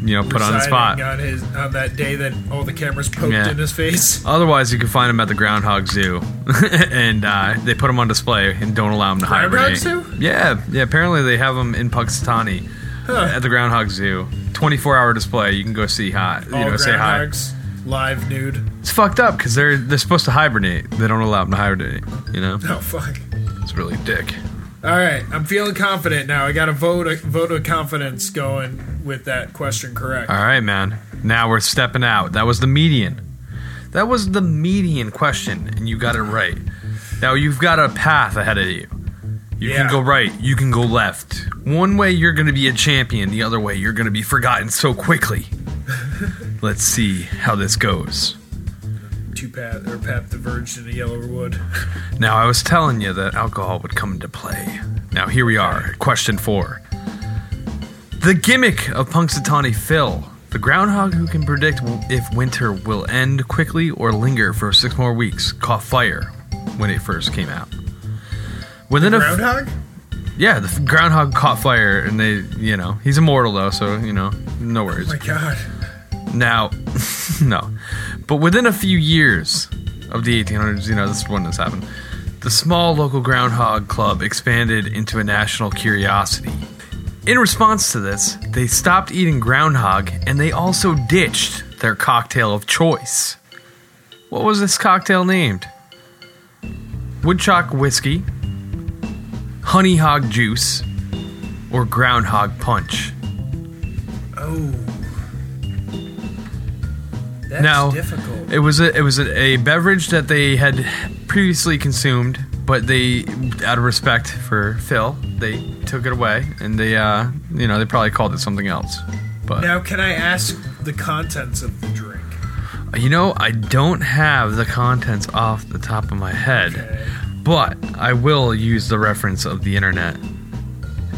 you know put on the spot. on his on that day that all the cameras poked Yeah. in his face. Otherwise, you can find him at the Groundhog Zoo, and uh, they put him on display and don't allow him to hibernate. Groundhog. Zoo? Yeah, yeah. Apparently, they have him in Punxsutawney at the Groundhog Zoo. Twenty-four hour display. You can go see hi. You all know, say hi. groundhogs, live nude. It's fucked up because they're they're supposed to hibernate. They don't allow them to hibernate. You know, Oh fuck. it's really dick. All right, I'm feeling confident now. I got a vote a vote of confidence going with that question correct. All right, man. Now we're stepping out. That was the median. That was the median question, and you got it right. Now you've got a path ahead of you. You Yeah. can go right, you can go left. One way you're going to be a champion, the other way you're going to be forgotten so quickly. Let's see how this goes. Two path or path diverged in a yellow wood. Now, I was telling you that alcohol would come into play. Now, here we are. Question four. The gimmick of Punxsutawney Phil, the groundhog who can predict if winter will end quickly or linger for six more weeks, caught fire when it first came out. Within a Groundhog? yeah, the f- groundhog caught fire, and they, you know, he's immortal though, so you know, no Oh worries. my god. Now, no. But within a few years of the 1800s, you know, this is when this happened, the small local groundhog club expanded into a national curiosity. In response to this, they stopped eating groundhog and they also ditched their cocktail of choice. What was this cocktail named? Woodchuck whiskey, honey hog juice, or groundhog punch? Oh. That's Now, difficult. It was a it was a, a beverage that they had previously consumed, but they, out of respect for Phil, they took it away, and they uh you know they probably called it something else. But Now, can I ask the contents of the drink? you know I don't have the contents off the top of my head, Okay. but I will use the reference of the internet.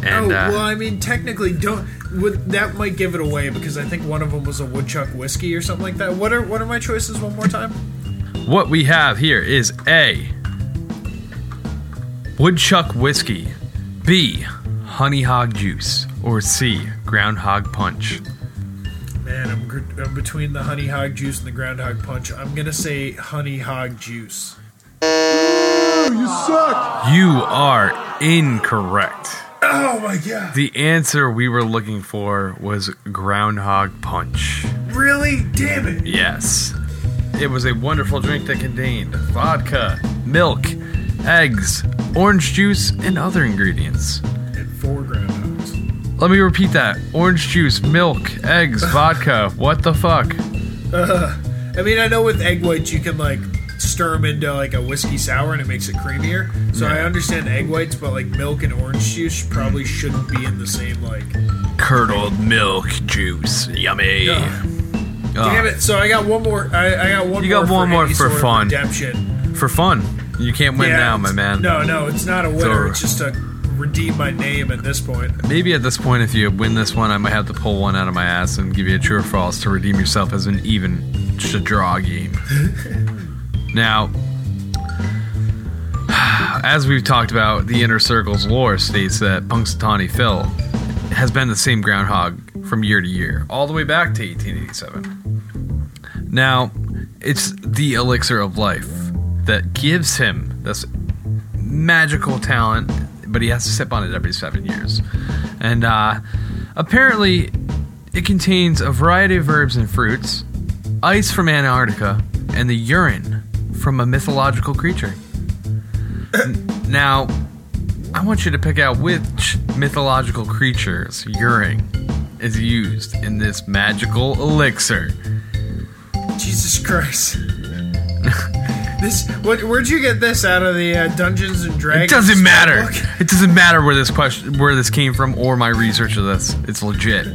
And oh uh, well, I mean, technically, don't. Would, that might give it away because I think one of them was a woodchuck whiskey or something like that. What are what are my choices one more time? What we have here is A. Woodchuck whiskey, B. Honey hog juice, or C. Groundhog punch. Man, I'm, gr- I'm between the honey hog juice and the groundhog punch. I'm gonna say honey hog juice. Ooh, you suck. You are incorrect. Oh my god! The answer we were looking for was groundhog punch. Really? Damn it! Yes. It was a wonderful drink that contained vodka, milk, eggs, orange juice, and other ingredients. And four groundhogs. Let me repeat that. Orange juice, milk, eggs, vodka. What the fuck? Uh, I mean, I know with egg whites you can like stir them into like a whiskey sour and it makes it creamier. So I understand egg whites, but like milk and orange juice probably shouldn't be in the same like. Curdled milk juice. Yummy. Ugh. Damn it! So I got one more. I, I got one. You more got one for more any for sort of fun. redemption. For fun. You can't win Yeah, now, my it's- man. No, no, it's not a winner. It's just to redeem my name at this point. Maybe at this point, if you win this one, I might have to pull one out of my ass and give you a true or false to redeem yourself as an even, just a draw game. now, as we've talked about, the Inner Circle's lore states that Punxsutawney Phil has been the same groundhog from year to year, all the way back to 1887. Now, it's the elixir of life that gives him this magical talent, but he has to sip on it every seven years. And uh, Apparently, it contains a variety of herbs and fruits, ice from Antarctica, and the urine from a mythological creature. Now, I want you to pick out which mythological creature's urine is used in this magical elixir. Jesus Christ. this what, where'd you get this out of the uh, Dungeons and Dragons? It doesn't matter. spellbook? It doesn't matter where this question, where this came from, or my research of this. It's legit.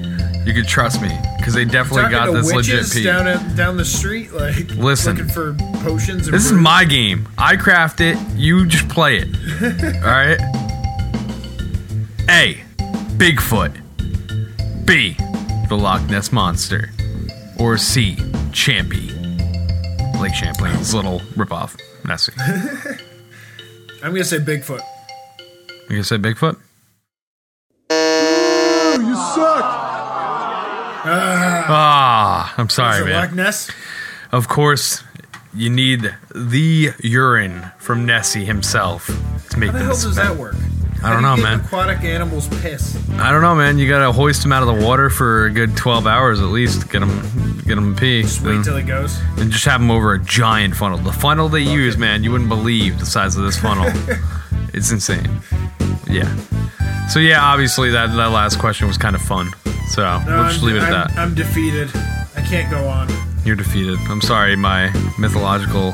You can trust me because they definitely Talking got this legit. witches down at, down the street, like Listen. looking for potions. And This is brews. my game. I craft it. You just play it. All right. A. Bigfoot. B. The Loch Ness monster. Or C. Champy. Lake Champlain's little ripoff. Nessie. I'm gonna say Bigfoot. You gonna say Bigfoot? Ah, I'm sorry, man. Loch Ness? Of course, you need the urine from Nessie himself to make How the does that work? I don't know, do you get man. Aquatic animals piss. I don't know, man. You gotta hoist him out of the water for a good 12 hours at least. Get him, get him pee. Just wait till it goes. and just have him over a giant funnel. The funnel they use, man, you wouldn't believe the size of this funnel. it's insane. Yeah. So yeah, obviously that that last question was kind of fun. So No, we'll just I'm, leave it at I'm- that. I'm defeated. I can't go on. You're defeated. I'm sorry, my mythological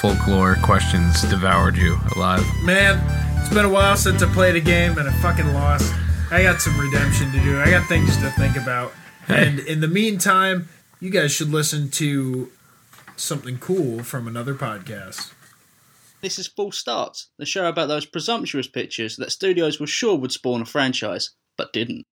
folklore questions devoured you alive. Man, it's been a while since I played a game and I fucking lost. I got some redemption to do. I got things to think about. Hey. And in the meantime, you guys should listen to something cool from another podcast. This is Full Start, the show about those presumptuous pictures that studios were sure would spawn a franchise, but didn't.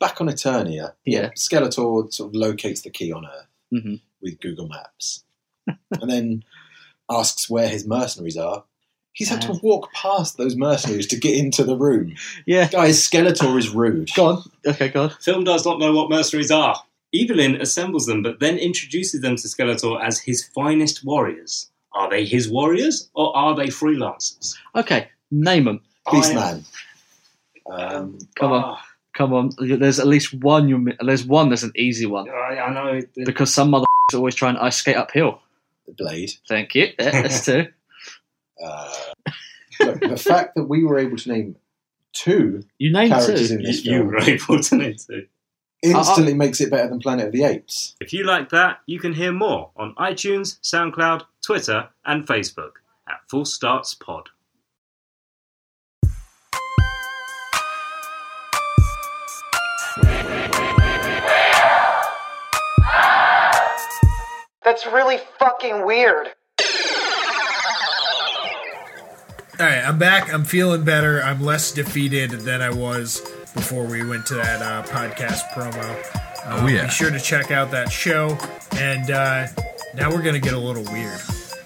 Back on Eternia, Yeah. Skeletor sort of locates the key on Earth hmm with Google Maps, and then asks where his mercenaries are. He's had to walk past those mercenaries to get into the room. Yeah. Guys, Skeletor is rude. Go on. Okay, go on. Film does not know what mercenaries are. Evil-Lyn assembles them, but then introduces them to Skeletor as his finest warriors. Are they his warriors, or are they freelancers? Okay, name them. Beastman. Um, Come on. Come on. There's at least one. You. mi- There's one. There's an easy one I, I know. because some mother is always try and ice skate uphill. Blade. Thank you. Yeah, that's two. Uh, look, the fact that we were able to name two You named characters two. in this You film were able to name two. instantly makes it better than Planet of the Apes. If you like that, you can hear more on iTunes, SoundCloud, Twitter, and Facebook at Full Starts Pod. That's really fucking weird. All right, I'm back. I'm feeling better. I'm less defeated than I was before we went to that uh, podcast promo. Uh, Oh, yeah. Be sure to check out that show. And uh, now we're gonna get a little weird.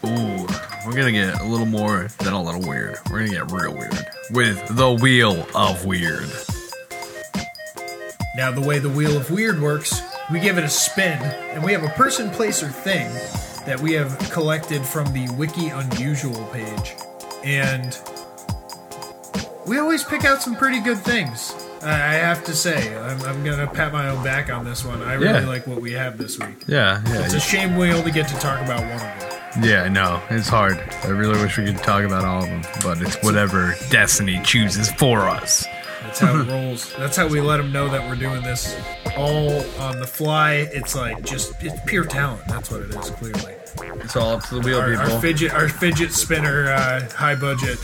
Ooh, we're gonna get a little more than a little weird. We're gonna get real weird with the wheel of weird. Now, the way the Wheel of Weird works, we give it a spin, and we have a person, place, or thing that we have collected from the Wiki Unusual page. And we always pick out some pretty good things. I have to say, I'm, I'm gonna pat my own back on this one. I really Yeah. like what we have this week. Yeah, yeah, It's a shame we only get to talk about one of them. yeah. No, it's hard. I really wish we could talk about all of them, but it's whatever destiny chooses for us. That's how it rolls. That's how we let them know that we're doing this all on the fly. It's like just it's pure talent. That's what it is. Clearly, It's all up to the wheel, our, people. our fidget, our fidget spinner, uh, high budget.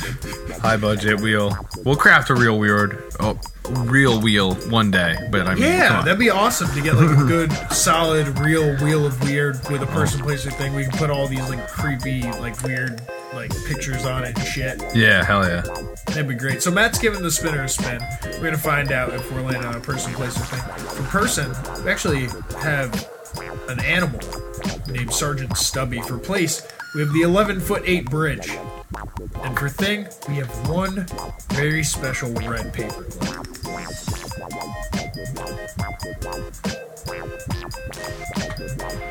High budget wheel. We'll craft a real weird, oh, real wheel one day. But I mean, Yeah, that'd be awesome to get like a good, solid, real wheel of weird with a person, place, or thing. We can put all these like creepy, like weird, like pictures on it and shit. yeah, hell yeah. That'd be great. So Matt's giving the spinner a spin. We're gonna find out if we're landing on a person, place, or thing. For person, we actually have an animal named Sergeant Stubby. For place, we have the 11 foot 8 bridge. And for thing, we have one very special red paper.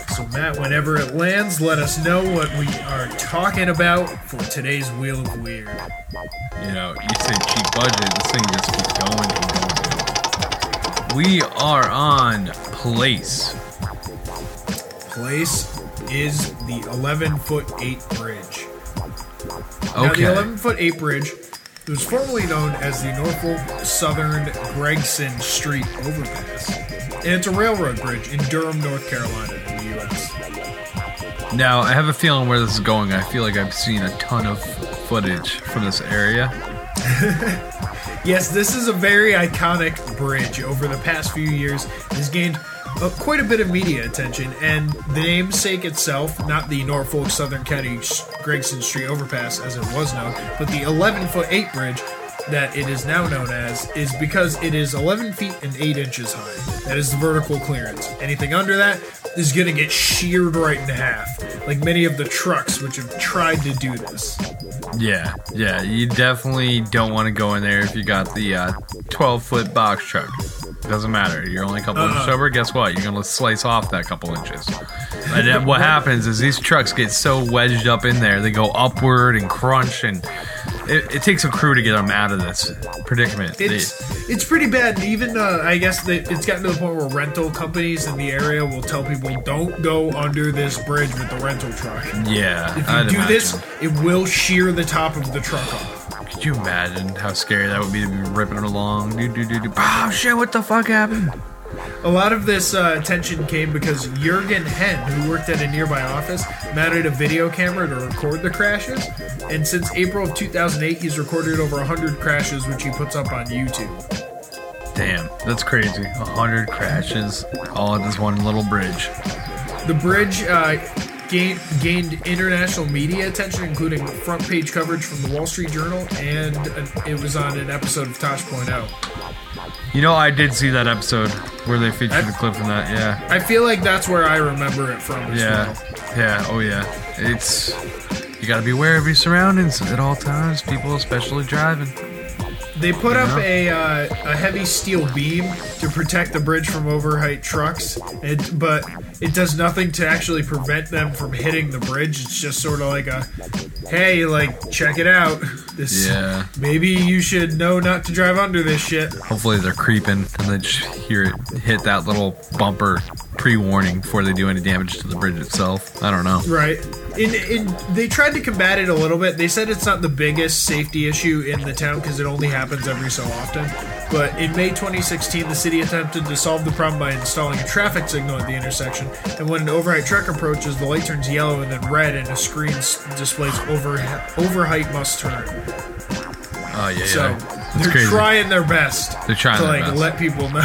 So, Matt, whenever it lands, let us know what we are talking about for today's Wheel of Weird. You know, you say cheap budget, this thing just keeps going. We are on Place. Place is the 11 foot 8 bridge. Okay. Now, the 11 foot 8 bridge was formerly known as the Norfolk Southern Gregson Street Overpass. And it's a railroad bridge in Durham, North Carolina, in the U.S. Now, I have a feeling where this is going. I feel like I've seen a ton of footage from this area. Yes, this is a very iconic bridge. Over the past few years, it has gained uh, quite a bit of media attention, and the namesake itself, not the Norfolk Southern County Gregson Street Overpass as it was known, but the 11 foot 8 bridge that it is now known as, is because it is 11 feet and 8 inches high. That is the vertical clearance. Anything under that is going to get sheared right in half, like many of the trucks which have tried to do this. Yeah, yeah, you definitely don't want to go in there if you got the uh, 12 foot box truck. Doesn't matter. You're only a couple inches Uh-uh. over. Guess what? You're to slice off that couple inches. And then what happens is these trucks get so wedged up in there, they go upward and crunch, and it, it takes a crew to get them out of this predicament. They- It's it's pretty bad. And even uh, I guess that it's gotten to the point where rental companies in the area will tell people don't go under this bridge with the rental truck. yeah, If you I'd do imagine. this, it will shear the top of the truck off. Could you imagine how scary that would be to be ripping it along? Do, do, do, do. Oh shit! What the fuck happened? A lot of this uh, attention came because Jurgen Henn, who worked at a nearby office, mounted a video camera to record the crashes. And since April of 2008, he's recorded over 100 crashes, which he puts up on YouTube. Damn, that's crazy. Hundred crashes all at this one little bridge. The bridge uh, gained, gained international media attention, including front page coverage from the Wall Street Journal, and it was on an episode of Tosh.0. You know, I did see that episode where they featured a clip from that. Yeah, I feel like that's where I remember it from as yeah, well. yeah. Oh yeah. It's you got to be aware of your surroundings at all times. People, especially driving. They put up a, uh, a heavy steel beam to protect the bridge from overheight trucks, it, but it does nothing to actually prevent them from hitting the bridge. It's just sort of like a, hey, like check it out. This Yeah. maybe you should know not to drive under this shit. Hopefully they're creeping and they just hear it hit that little bumper pre-warning before they do any damage to the bridge itself. I don't know. Right. In, in, they tried to combat it a little bit. They said it's not the biggest safety issue in the town because it only happens every so often. But in May 2016, the city attempted to solve the problem by installing a traffic signal at the intersection. And when an overheight truck approaches, the light turns yellow and then red, and a screen s- displays over overheight must turn. Oh yeah, So yeah. They're crazy. trying their best They're trying to like best. let people know.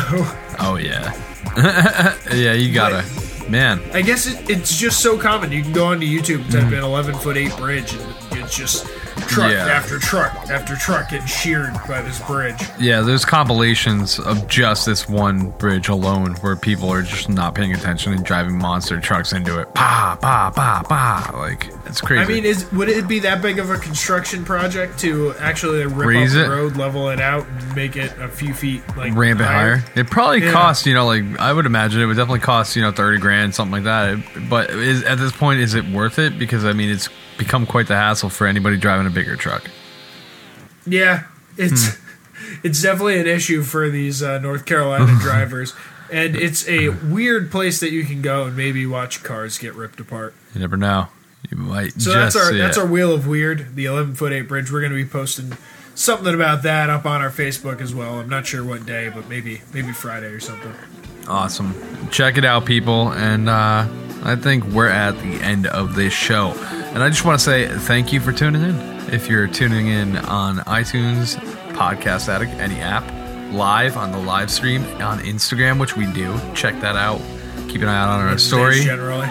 Oh yeah. yeah, you gotta. Man, I guess it, it's just so common. You can go onto YouTube and type Mhm. in 11 foot 8 bridge, and it's just truck Yeah. after truck after truck getting sheared by this bridge. Yeah, there's compilations of just this one bridge alone where people are just not paying attention and driving monster trucks into it. Pa, pa, pa, pa. Like, it's crazy. I mean, is would it be that big of a construction project to actually rip Raise up it? the road, level it out, and make it a few feet like ramp it higher. It probably Yeah. costs, you know, like I would imagine it would definitely cost, you know, thirty grand, something like that. But is at this point, is it worth it? Because I mean, it's become quite the hassle for anybody driving a bigger truck. Yeah, it's Hmm. it's definitely an issue for these uh, North Carolina drivers, and it's a weird place that you can go and maybe watch cars get ripped apart. You never know. You might So that's our that's it. our wheel of weird, the 11 foot 8 bridge. We're going to be posting something about that up on our Facebook as well. I'm not sure what day, but maybe maybe Friday or something. Awesome. Check it out, people. And uh, I think we're at the end of this show. And I just want to say thank you for tuning in. If you're tuning in on iTunes, Podcast Addict, any app, live on the live stream on Instagram, which we do, check that out. Keep an eye out on our story. generally.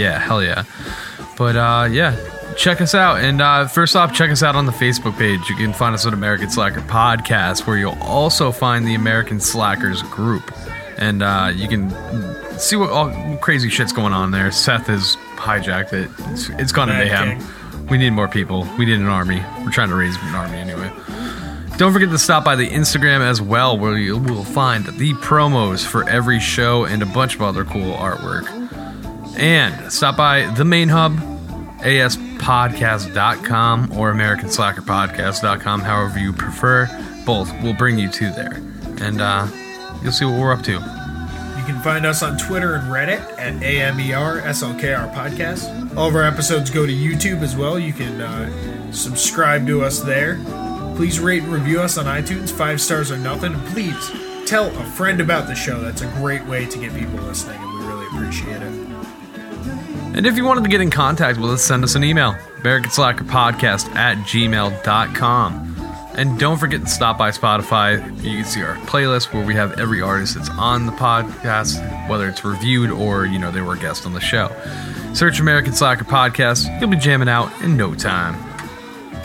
Yeah, hell yeah. But uh, yeah, check us out. And uh, first off, check us out on the Facebook page. You can find us at American Slacker Podcast, where you'll also find the American Slackers group. And uh, you can see what all crazy shit's going on there. Seth has hijacked it. It's, it's gone to mayhem. We need more people. We need an army. We're trying to raise an army anyway. Don't forget to stop by the Instagram as well, where you will find the promos for every show and a bunch of other cool artwork. And stop by the main hub, aspodcast.com or americanslackerpodcast.com, however you prefer. Both will bring you to there. And uh, you'll see what we're up to. You can find us on Twitter and Reddit at E AMER SLKR Podcast. All of our episodes go to YouTube as well. You can uh, subscribe to us there. Please rate and review us on iTunes. Five stars or nothing. And please tell a friend about the show. That's a great way to get people listening, and we really appreciate it. And if you wanted to get in contact with us, send us an email, Podcast at gmail.com. And don't forget to stop by Spotify. You can see our playlist where we have every artist that's on the podcast, whether it's reviewed or, you know, they were a guest on the show. Search American Slacker Podcast. You'll be jamming out in no time.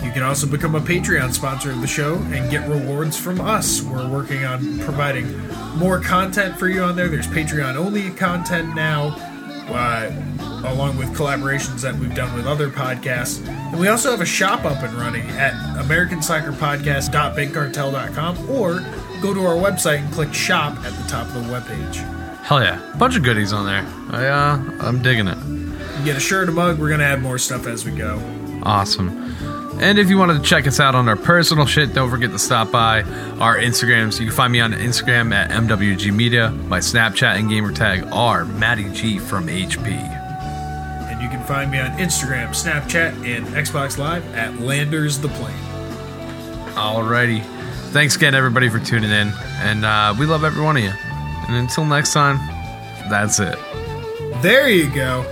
You can also become a Patreon sponsor of the show and get rewards from us. We're working on providing more content for you on there. There's Patreon only content now, uh, along with collaborations that we've done with other podcasts. And we also have a shop up and running at AmericanSoccerPodcast.BigCartel.com or go to our website and click shop at the top of the webpage. Hell yeah. Bunch of goodies on there. I, uh, I'm digging it. You get a shirt, a mug. We're going to add more stuff as we go. Awesome. And if you wanted to check us out on our personal shit, don't forget to stop by our Instagrams. You can find me on Instagram at MWG Media. My Snapchat and gamer tag are Matty G from HP. And you can find me on Instagram, Snapchat, and Xbox Live at Landers the Plane. Alrighty. Thanks again, everybody, for tuning in. And uh, we love every one of you. And until next time, that's it. There you go.